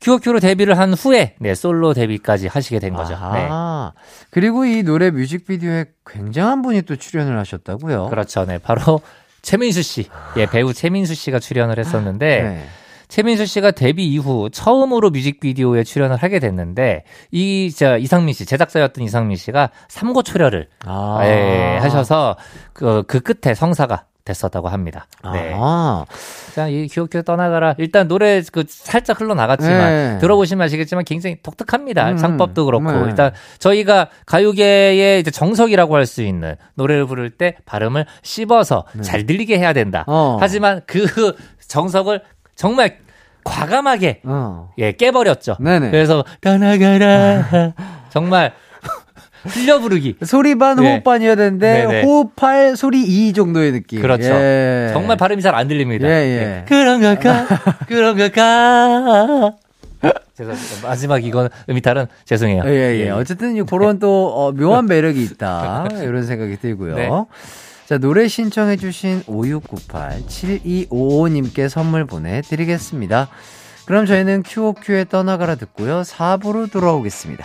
E: QOQ로 데뷔를 한 후에 네, 솔로 데뷔까지 하시게 된 거죠. 네.
A: 아하. 그리고 이 노래 뮤직비디오에 굉장한 분이 또 출연을 하셨다고요?
E: 그렇죠. 네, 바로 최민수 씨. 예, 배우 최민수 씨가 출연을 했었는데
A: 네.
E: 최민수 씨가 데뷔 이후 처음으로 뮤직비디오에 출연을 하게 됐는데 이 저 이상민 씨 제작사였던 이상민 씨가 삼고 초려를
A: 아.
E: 예, 하셔서 그, 그 끝에 성사가 됐었다고 합니다. 네.
A: 아.
E: 자, 이 기억해 떠나가라. 일단 노래 그 살짝 흘러나갔지만
A: 네.
E: 들어보시면 아시겠지만 굉장히 독특합니다.
A: 음,
E: 창법도 그렇고.
A: 네.
E: 일단 저희가 가요계의 이제 정석이라고 할 수 있는 노래를 부를 때 발음을 씹어서 잘 들리게 해야 된다.
A: 네. 어.
E: 하지만 그 정석을 정말 과감하게
A: 어.
E: 예, 깨버렸죠.
A: 네네.
E: 그래서 떠나가라. 정말 흘려 부르기.
A: 소리 반
E: 네.
A: 호흡 반이어야 되는데
E: 네네.
A: 호흡 8 소리 2 정도의 느낌.
E: 그렇죠.
A: 예.
E: 정말 발음이 잘 안 들립니다.
A: 예, 예.
E: 그런 걸까? 그런 걸까? 죄송합니다. 마지막 이건 음이탈은 죄송해요.
A: 예, 예. 어쨌든 이 그런 또 어, 묘한 매력이 있다. 이런 생각이 들고요.
E: 네.
A: 자, 노래 신청해주신 5698-7255님께 선물 보내드리겠습니다. 그럼 저희는 QOQ에 떠나가라 듣고요. 4부로 돌아오겠습니다.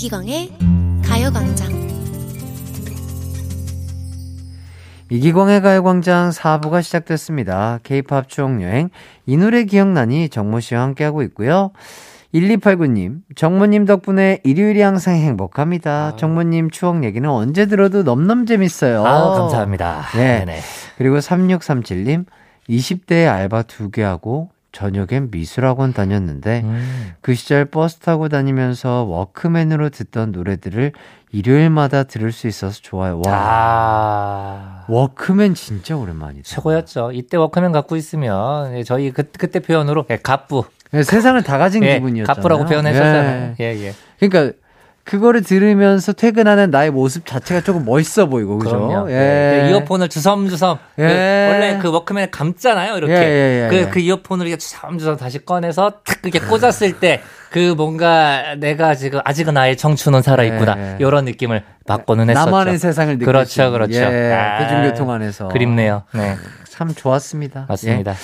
B: 이기광의 가요광장
A: 이기광의 가요광장 4부가 시작됐습니다. 케이팝 추억여행 이 노래 기억나니 정모 씨와 함께하고 있고요. 1289님, 정모님 덕분에 일요일이 항상 행복합니다. 아. 정모님 추억 얘기는 언제 들어도 넘넘 재밌어요.
E: 아, 감사합니다.
A: 네. 네네. 그리고 3637님, 20대에 알바 2개 하고 저녁엔 미술학원 다녔는데 음. 그 시절 버스 타고 다니면서 워크맨으로 듣던 노래들을 일요일마다 들을 수 있어서 좋아요. 와. 아. 워크맨 진짜 오랜만이다.
E: 최고였죠. 이때 워크맨 갖고 있으면 저희 그, 그때 표현으로 예, 갑부.
A: 네, 세상을 다 가진 예, 기분이었잖아요.
E: 갑부라고 표현했었잖아요. 예, 예. 예.
A: 그러니까 그거를 들으면서 퇴근하는 나의 모습 자체가 조금 멋있어 보이고 그죠?
E: 예. 네. 그 이어폰을 주섬주섬 예. 그 원래 그 워크맨 감잖아요 이렇게 예, 예, 예, 그, 예. 그 이어폰을 이렇게 주섬주섬 다시 꺼내서 탁 이렇게 꽂았을 때 그 뭔가 내가 지금 아직은 나의 청춘은 살아 있구나 이런 느낌을 받고는 했었죠.
A: 나만의 세상을 느끼
E: 그렇죠, 그렇죠.
A: 아, 대중교통 안에서
E: 그립네요. 네.
A: 참 좋았습니다.
E: 맞습니다.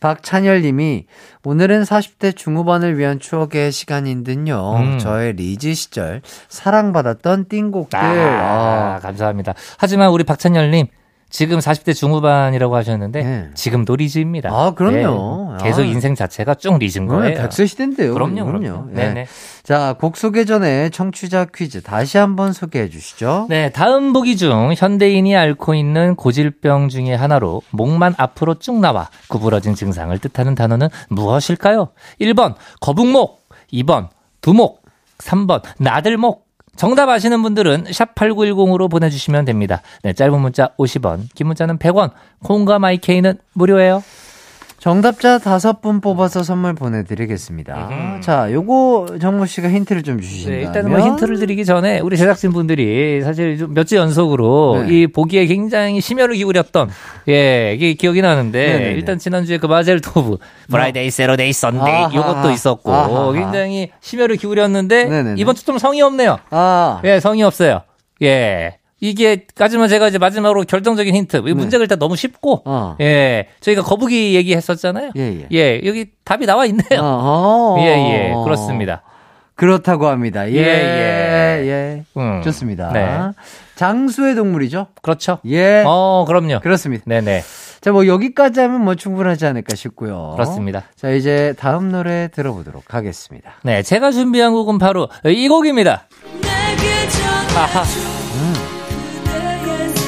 A: 박찬열 님이 오늘은 40대 중후반을 위한 추억의 시간인 듯요. 음. 저의 리즈 시절 사랑받았던 띵곡들.
E: 아, 아. 감사합니다. 하지만 우리 박찬열 님 지금 40대 중후반이라고 하셨는데 네. 지금도 리즈입니다.
A: 아, 그럼요.
E: 네. 계속 아. 인생 자체가 쭉 리즈인 거예요.
A: 백세 시대인데요.
E: 그럼요, 그럼요. 그럼요. 네. 네.
A: 자, 곡 소개 전에 청취자 퀴즈 다시 한번 소개해 주시죠.
E: 네, 다음 보기 중 현대인이 앓고 있는 고질병 중의 하나로 목만 앞으로 쭉 나와 구부러진 증상을 뜻하는 단어는 무엇일까요? 1번 거북목, 2번 두목, 3번 나들목, 정답 아시는 분들은 샵 8910으로 보내주시면 됩니다. 네, 짧은 문자 50원, 긴 문자는 100원, 콩과 마이케이는 무료예요.
A: 정답자 다섯 분 뽑아서 선물 보내드리겠습니다. 음. 자, 요거 정모 씨가 힌트를 좀 주시신다면? 네,
E: 일단은 뭐 힌트를 드리기 전에 우리 제작진 분들이 사실 몇주 연속으로 네. 이 보기에 굉장히 심혈을 기울였던 예 이게 기억이 나는데 네네네. 일단 지난주에 그 Mazeltov Friday Saturday Sunday 요것도 있었고 아하하. 굉장히 심혈을 기울였는데 네네네. 이번 주 좀 성의 없네요. 아. 예 성의 없어요. 예. 이게 까지만 제가 이제 마지막으로 결정적인 힌트. 네. 문제가 일단 너무 쉽고 어. 예 저희가 거북이 얘기했었잖아요. 예, 예. 예 여기 답이 나와 있네요. 어, 어, 예 예, 그렇습니다.
A: 그렇다고 합니다. 예, 예, 예. 예. 음. 좋습니다. 네. 장수의 동물이죠?
E: 그렇죠.
A: 예.
E: 어, 그럼요.
A: 그렇습니다.
E: 네네.
A: 자, 뭐 여기까지 하면 뭐 충분하지 않을까 싶고요.
E: 그렇습니다.
A: 자, 이제 다음 노래 들어보도록 하겠습니다.
E: 네, 제가 준비한 곡은 바로 이 곡입니다. 아하.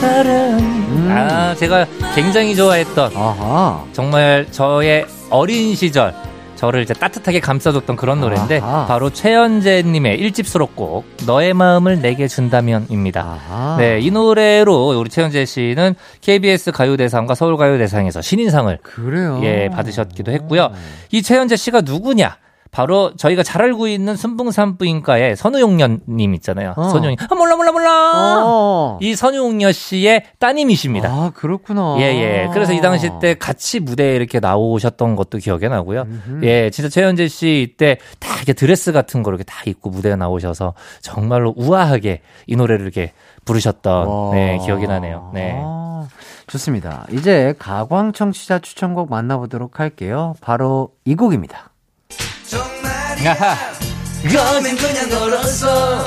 E: 음. 아, 제가 굉장히 좋아했던 아하. 정말 저의 어린 시절 저를 이제 따뜻하게 감싸줬던 그런 노래인데 아하. 바로 최연재님의 1집 수록곡 너의 마음을 내게 준다면입니다. 아하. 네, 이 노래로 우리 최연재 씨는 KBS 가요대상과 서울가요대상에서 신인상을
A: 그래요.
E: 예 받으셨기도 했고요. 이 최연재 씨가 누구냐? 바로 저희가 잘 알고 있는 순풍산부인과의 선우용녀님 있잖아요. 어. 선우용 아 몰라 몰라 몰라. 어. 이 선우용녀 씨의 따님이십니다.
A: 아 그렇구나.
E: 예예. 예. 그래서 이 당시 때 같이 무대에 이렇게 나오셨던 것도 기억에 나고요. 음흠. 예, 진짜 최현재 씨 이때 다 이렇게 드레스 같은 거 이렇게 다 입고 무대에 나오셔서 정말로 우아하게 이 노래를 이렇게 부르셨던 네, 기억이 나네요. 네. 아,
A: 좋습니다. 이제 가광 청취자 추천곡 만나보도록 할게요. 바로 이 곡입니다. 그면 그냥 걸었어.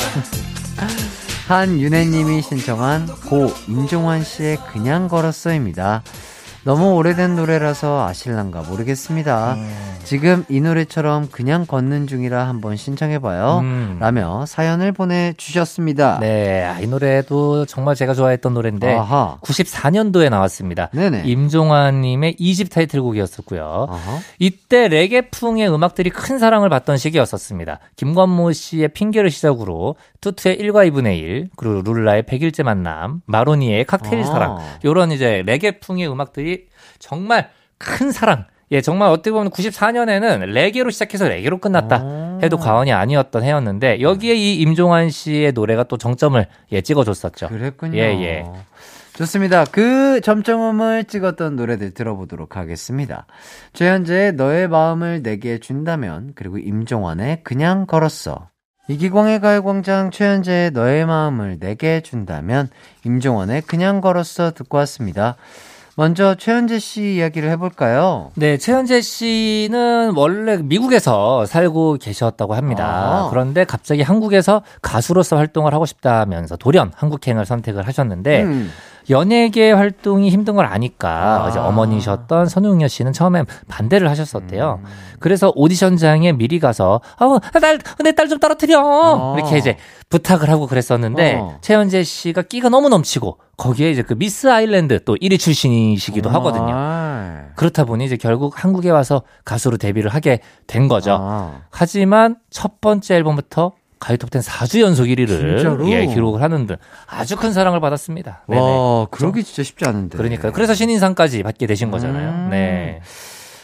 A: 한윤혜님이 신청한 고 임종환 씨의 그냥 걸었어입니다. 너무 오래된 노래라서 아실란가 모르겠습니다. 음. 지금 이 노래처럼 그냥 걷는 중이라 한번 신청해봐요. 음. 라며 사연을 보내주셨습니다.
E: 네, 아, 이 노래도 정말 제가 좋아했던 노래인데 아하. 94년도에 나왔습니다. 네네. 임종환님의 2집 타이틀곡이었었고요. 아하. 이때 레게풍의 음악들이 큰 사랑을 받던 시기였었습니다. 김관모 씨의 핑계를 시작으로 투트의 1과 2분의 1, 그리고 룰라의 100일째 만남, 마로니의 칵테일 아. 사랑, 요런 이제 레게풍의 음악들이 정말 큰 사랑, 예, 정말 어떻게 보면 94년에는 레게로 시작해서 레게로 끝났다 아. 해도 과언이 아니었던 해였는데 여기에 이 임종환 씨의 노래가 또 정점을 예, 찍어줬었죠.
A: 그랬군요. 예, 예. 좋습니다. 그 점점음을 찍었던 노래들 들어보도록 하겠습니다. 최현재의 너의 마음을 내게 준다면 그리고 임종환의 그냥 걸었어. 이기광의 가요광장 최현재의 너의 마음을 내게 준다면 임종원의 그냥 걸었어 듣고 왔습니다. 먼저 최현재 씨 이야기를 해볼까요?
E: 네, 최현재 씨는 원래 미국에서 살고 계셨다고 합니다. 아. 그런데 갑자기 한국에서 가수로서 활동을 하고 싶다면서 돌연 한국행을 선택을 하셨는데 음. 연예계 활동이 힘든 걸 아니까 아. 어머니셨던 선우여 씨는 처음에 반대를 하셨었대요. 음. 그래서 오디션장에 미리 가서 아내딸 좀 떨어뜨려 아. 이렇게 이제 부탁을 하고 그랬었는데 어. 최현재 씨가 끼가 너무 넘치고 거기에 이제 그 미스 아일랜드 또 1위 출신이시기도 아. 하거든요. 그렇다 보니 이제 결국 한국에 와서 가수로 데뷔를 하게 된 거죠. 아. 하지만 첫 번째 앨범부터 가요톱10 4주 연속 1위를 예, 기록을 하는 등 아주 큰 사랑을 받았습니다.
A: 네네. 와, 그러기 진짜 쉽지 않은데.
E: 그러니까요. 그래서 신인상까지 받게 되신 거잖아요. 음. 네.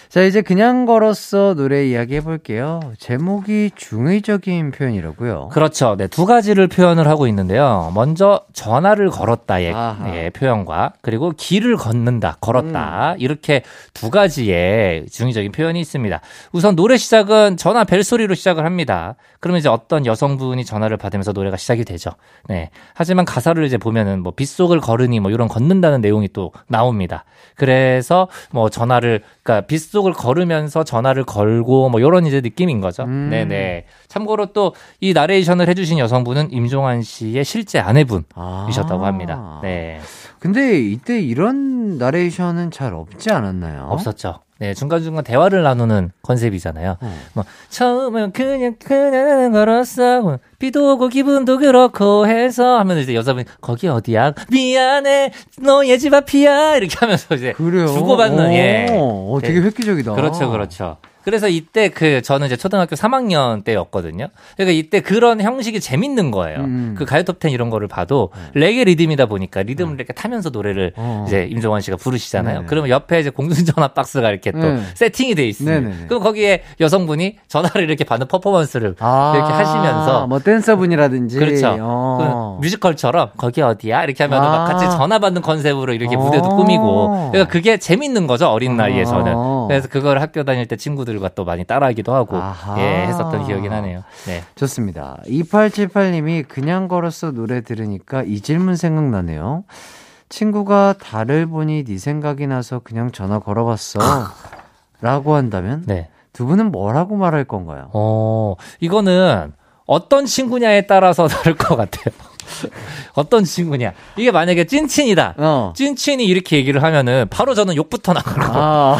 A: 자, 이제 그냥 걸었어 노래 이야기 해볼게요. 제목이 중의적인 표현이라고요.
E: 그렇죠. 네, 두 가지를 표현을 하고 있는데요. 먼저 전화를 걸었다의 예, 표현과 그리고 길을 걷는다, 걸었다. 음. 이렇게 두 가지의 중의적인 표현이 있습니다. 우선 노래 시작은 전화 벨소리로 시작을 합니다. 그러면 이제 어떤 여성분이 전화를 받으면서 노래가 시작이 되죠. 네. 하지만 가사를 이제 보면은 뭐 빗속을 걸으니 뭐 이런 걷는다는 내용이 또 나옵니다. 그래서 뭐 전화를 그러니까 빗속 을 걸으면서 전화를 걸고 뭐 이런 이제 느낌인 거죠. 음. 네네. 참고로 또 이 나레이션을 해주신 여성분은 임종환 씨의 실제 아내분이셨다고 합니다. 아. 네.
A: 근데 이때 이런 나레이션은 잘 없지 않았나요?
E: 없었죠. 네, 중간중간 대화를 나누는 컨셉이잖아요. 음. 뭐, 처음은 그냥, 그냥 걸었어. 비도 오고 기분도 그렇고 해서 하면 이제 여자분이, 거기 어디야? 미안해. 너의 집 앞이야. 이렇게 하면서 이제. 그래요? 주고받는, 예.
A: 어, 되게 네. 획기적이다.
E: 그렇죠, 그렇죠. 그래서 이때 그 저는 이제 초등학교 3학년 때였거든요. 그러니까 이때 그런 형식이 재밌는 거예요. 음. 그 가요 톱텐 이런 거를 봐도 네. 레게 리듬이다 보니까 리듬을 네. 이렇게 타면서 노래를 어. 이제 임종환 씨가 부르시잖아요. 네네. 그러면 옆에 이제 공중전화 박스가 이렇게 또 네. 세팅이 돼 있습니다. 그럼 거기에 여성분이 전화를 이렇게 받는 퍼포먼스를 아. 이렇게 하시면서
A: 뭐 댄서분이라든지
E: 그렇죠. 어. 그 뮤지컬처럼 거기 어디야 이렇게 하면 아. 막 같이 전화 받는 컨셉으로 이렇게 어. 무대도 꾸미고 그러니까 그게 재밌는 거죠 어린 나이에 저는. 어. 그래서 그걸 학교 다닐 때 친구들 친구들과 또 많이 따라하기도 하고 아하. 예 했었던 기억이 나네요. 네.
A: 좋습니다. 2878님이 그냥 걸었어 노래 들으니까 이 질문 생각나네요. 친구가 달을 보니 네 생각이 나서 그냥 전화 걸어봤어. 라고 한다면 네. 두 분은 뭐라고 말할 건가요?
E: 어, 이거는 어떤 친구냐에 따라서 다를 것 같아요. 어떤 친구냐. 이게 만약에 찐친이다. 어. 찐친이 이렇게 얘기를 하면은 바로 저는 욕부터 나가고. 아.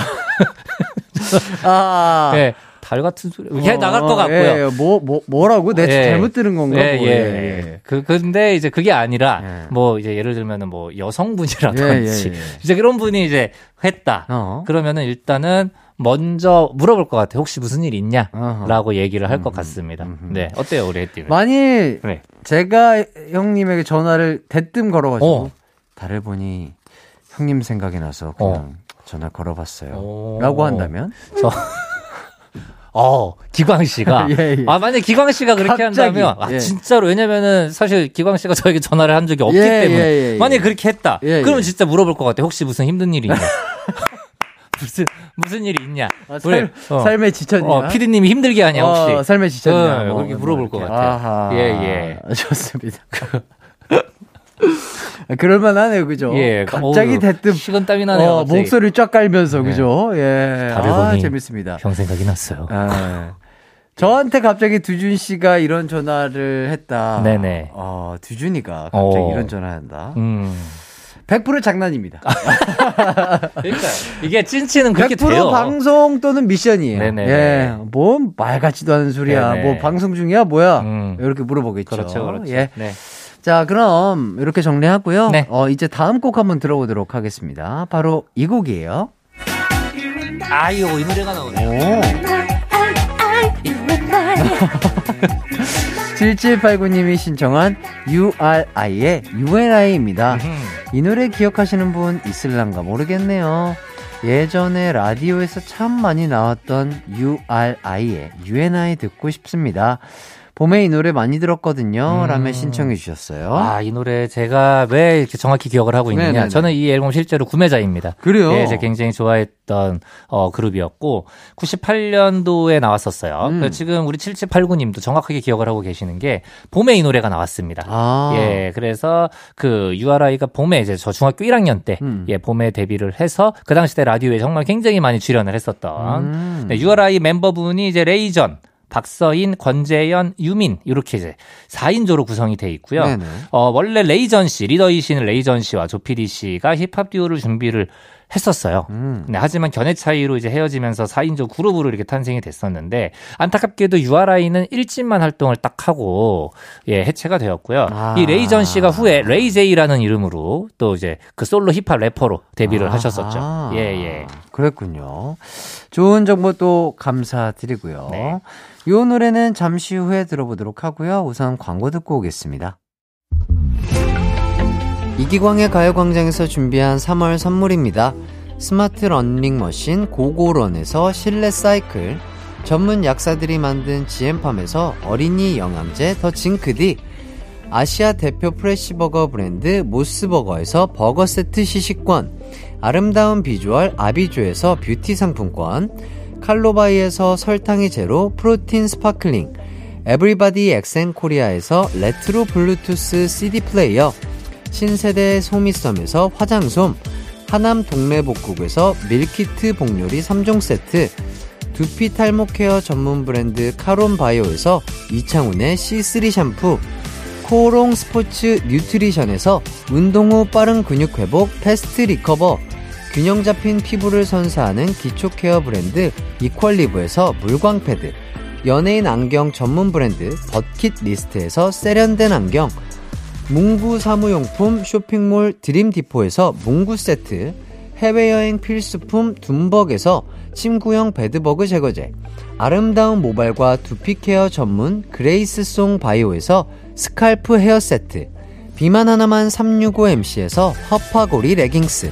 E: 아. 네. 달 같은 소리. 이렇게 어, 나갈 것 같고요. 예,
A: 예. 뭐, 뭐, 뭐라고? 내가 예. 잘못 들은 건가? 예, 뭐. 예, 예.
E: 그, 근데 이제 그게 아니라, 예. 뭐, 이제 예를 들면은 뭐, 여성분이라든지, 예, 예, 이제 그런 분이 이제 했다. 어. 그러면은 일단은, 먼저 물어볼 것 같아요. 혹시 무슨 일 있냐? 라고 얘기를 할 것 같습니다. 네. 어때요, 우리 혜띠는?
A: 만일 네. 제가 형님에게 전화를 대뜸 걸어가지고, 어. 달을 보니 형님 생각이 나서 그냥 어. 전화 걸어봤어요. 라고 한다면? 저,
E: 어, 기광 씨가. 예, 예. 아, 만약 기광 씨가 그렇게 갑자기, 한다면, 아, 예. 진짜로, 왜냐면은, 사실 기광 씨가 저에게 전화를 한 적이 없기 예, 때문에. 예, 예, 만약 그렇게 했다. 그러면 진짜 물어볼 것 같아. 혹시 무슨 힘든 일이 있냐? 무슨, 무슨 일이 있냐?
A: 아, 살, 어. 삶에 지쳤냐? 어,
E: 피디님이 힘들게 하냐, 혹시?
A: 어, 삶에 지쳤냐?
E: 어, 뭐, 그렇게 물어볼 뭐, 것 같아요. 예,
A: 예. 좋습니다. 그럴만하네요, 그죠? 예, 갑자기 어우, 대뜸
E: 식은 땀이 나네요. 어,
A: 목소리 쫙 깔면서 네. 그죠? 예, 아, 재밌습니다.
E: 형 생각이 났어요. 아,
A: 저한테 갑자기 두준 씨가 이런 전화를 했다. 네네. 어, 두준이가 갑자기 어. 이런 전화한다. 음. 100% 장난입니다.
E: 그러니까 이게 찐치는 그렇게 100% 돼요.
A: 방송 또는 미션이에요. 네네. 예, 뭐말 같지도 않은 소리야. 네네. 뭐 방송 중이야, 뭐야? 음. 이렇게 물어보겠죠.
E: 그렇죠, 그렇죠. 예. 네.
A: 자, 그럼 이렇게 정리하고요. 네. 어, 이제 다음 곡 한번 들어보도록 하겠습니다. 바로 이 곡이에요.
E: 아유, 이 노래가 나오네.
A: 7789님이 신청한 URI의 UNI입니다. 이 노래 기억하시는 분 있을란가 모르겠네요. 예전에 라디오에서 참 많이 나왔던 URI의 UNI 듣고 싶습니다. 봄에 이 노래 많이 들었거든요.
E: 음.
A: 라며 신청해 주셨어요.
E: 아, 이 노래 제가 왜 이렇게 정확히 기억을 하고 있느냐.
A: 네네네.
E: 저는 이 앨범 실제로 구매자입니다.
A: 그래요?
E: 예, 제가 굉장히 좋아했던 어, 그룹이었고 98년도에 나왔었어요.
A: 음.
E: 지금 우리 7789님도 정확하게 기억을 하고 계시는 게 봄에 이 노래가 나왔습니다.
A: 아.
E: 예, 그래서 그 URI가 봄에 이제 저 중학교 1학년 때
A: 음.
E: 예, 봄에 데뷔를 해서 그 당시 때 라디오에 정말 굉장히 많이 출연을 했었던
A: 음.
E: 네, URI 멤버분이 이제 레이전 박서인, 권재현, 유민 이렇게 이제 4인조로 구성이 돼 있고요.
A: 네네.
E: 어, 원래 레이전 씨, 리더이신 레이전 씨와 조피디 씨가 힙합 듀오를 준비를 했었어요.
A: 음.
E: 네, 하지만 견해 차이로 이제 헤어지면서 4인조 그룹으로 이렇게 탄생이 됐었는데 안타깝게도 URI는 1집만 활동을 딱 하고 예, 해체가 되었고요.
A: 아.
E: 이 레이전 씨가 후에 레이제이라는 이름으로 또 이제 그 솔로 힙합 래퍼로 데뷔를
A: 아하.
E: 하셨었죠. 예, 예.
A: 그랬군요. 좋은 정보 또 감사드리고요.
E: 네.
A: 이 노래는 잠시 후에 들어보도록 하고요. 우선 광고 듣고 오겠습니다. 이기광의 가요광장에서 준비한 3월 선물입니다. 스마트 러닝머신 고고런에서 실내 사이클, 전문 약사들이 만든 지엠팜에서 어린이 영양제 더 징크디, 아시아 대표 fresh버거 브랜드 모스버거에서 버거 세트 시식권, 아름다운 비주얼 아비조에서 뷰티 상품권, 칼로바이에서 설탕이 제로 프로틴 sparkling, 에브리바디 엑센 코리아에서 레트로 블루투스 CD 플레이어, 신세대 소미섬에서 화장솜, 하남 동래복국에서 밀키트 복요리 3종 세트, 두피 탈모 케어 전문 브랜드 카론 바이오에서 이창훈의 C3 샴푸, 코오롱 스포츠 뉴트리션에서 운동 후 빠른 근육 회복 패스트 리커버, 균형 잡힌 피부를 선사하는 기초 케어 브랜드 이퀄리브에서 물광 패드, 연예인 안경 전문 브랜드 버킷 리스트에서 세련된 안경, 문구 사무용품 쇼핑몰 드림 디포에서 문구 세트, 해외여행 필수품 둠벅에서 침구형 베드버그 제거제, 아름다운 모발과 두피 케어 전문 그레이스 송 바이오에서 scalp hair 세트, 비만 하나만 365MC에서 허파고리 레깅스,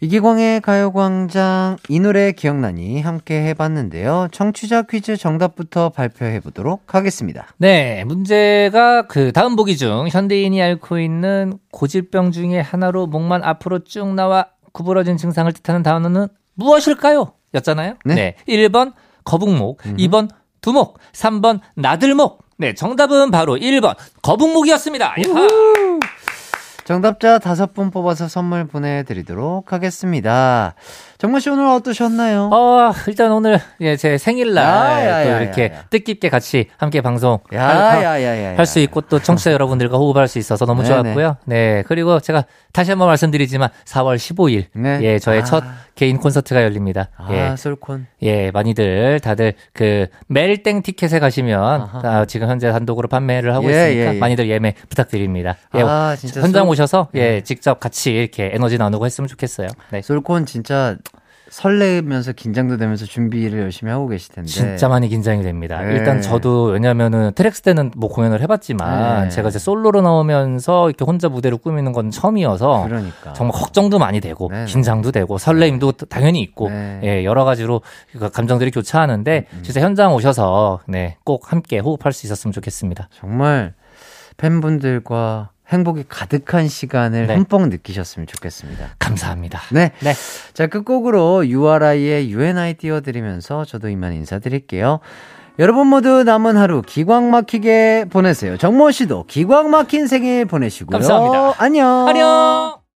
A: 이기광의 가요광장 이 노래 기억나니 함께 해봤는데요. 청취자 퀴즈 정답부터 발표해 보도록 하겠습니다.
E: 네, 문제가 그 다음 보기 중 현대인이 앓고 있는 고질병 중에 하나로 목만 앞으로 쭉 나와 구부러진 증상을 뜻하는 단어는 무엇일까요? 였잖아요.
A: 네.
E: 1번 거북목, 2번 두목, 3번 나들목. 네, 정답은 바로 1번 거북목이었습니다.
A: 정답자 다섯 분 뽑아서 선물 보내드리도록 하겠습니다. 정모 씨 오늘 어떠셨나요?
E: 어, 일단 오늘 예, 제 생일날
A: 야, 야,
E: 또
A: 야,
E: 이렇게
A: 야, 야.
E: 뜻깊게 같이 함께 방송. 할 수 있고 또 청취자 여러분들과 호흡할 수 있어서 너무
A: 네네.
E: 좋았고요. 네. 그리고 제가 다시 한번 말씀드리지만 4월 15일
A: 네.
E: 예, 저의
A: 아.
E: 첫 개인 콘서트가 열립니다.
A: 아
E: 예.
A: 솔콘.
E: 예, 많이들 다들 그 멜땡 티켓에 가시면. 아, 지금 현재 단독으로 판매를 하고
A: 예,
E: 있으니까
A: 예, 예.
E: 많이들 예매 부탁드립니다. 예.
A: 아 진짜
E: 현장
A: 솔-
E: 오셔서 예,
A: 네.
E: 직접 같이 이렇게 에너지 나누고 했으면 좋겠어요. 네.
A: 솔콘 진짜 설레면서 긴장도 되면서 준비를 열심히 하고 계실 텐데.
E: 진짜 많이 긴장이 됩니다.
A: 네.
E: 일단 저도 왜냐면은 트랙스 때는 뭐 공연을 해봤지만
A: 네.
E: 제가 이제 솔로로 나오면서 이렇게 혼자 무대를 꾸미는 건 처음이어서
A: 그러니까.
E: 정말 걱정도 많이 되고
A: 네, 네.
E: 긴장도 되고 설레임도 당연히 있고
A: 네.
E: 예, 여러 가지로 그 감정들이 교차하는데
A: 음.
E: 진짜 현장 오셔서 네, 꼭 함께 호흡할 수 있었으면 좋겠습니다.
A: 정말 팬분들과 행복이 가득한 시간을
E: 네.
A: 흠뻑 느끼셨으면 좋겠습니다.
E: 감사합니다.
A: 네.
E: 네.
A: 자, 끝곡으로 URI의 UNI 띄워드리면서 저도 이만 인사드릴게요. 여러분 모두 남은 하루 기광 막히게 보내세요. 정모 씨도 기광 막힌 생일 보내시고요.
E: 감사합니다.
A: 안녕.
E: 안녕!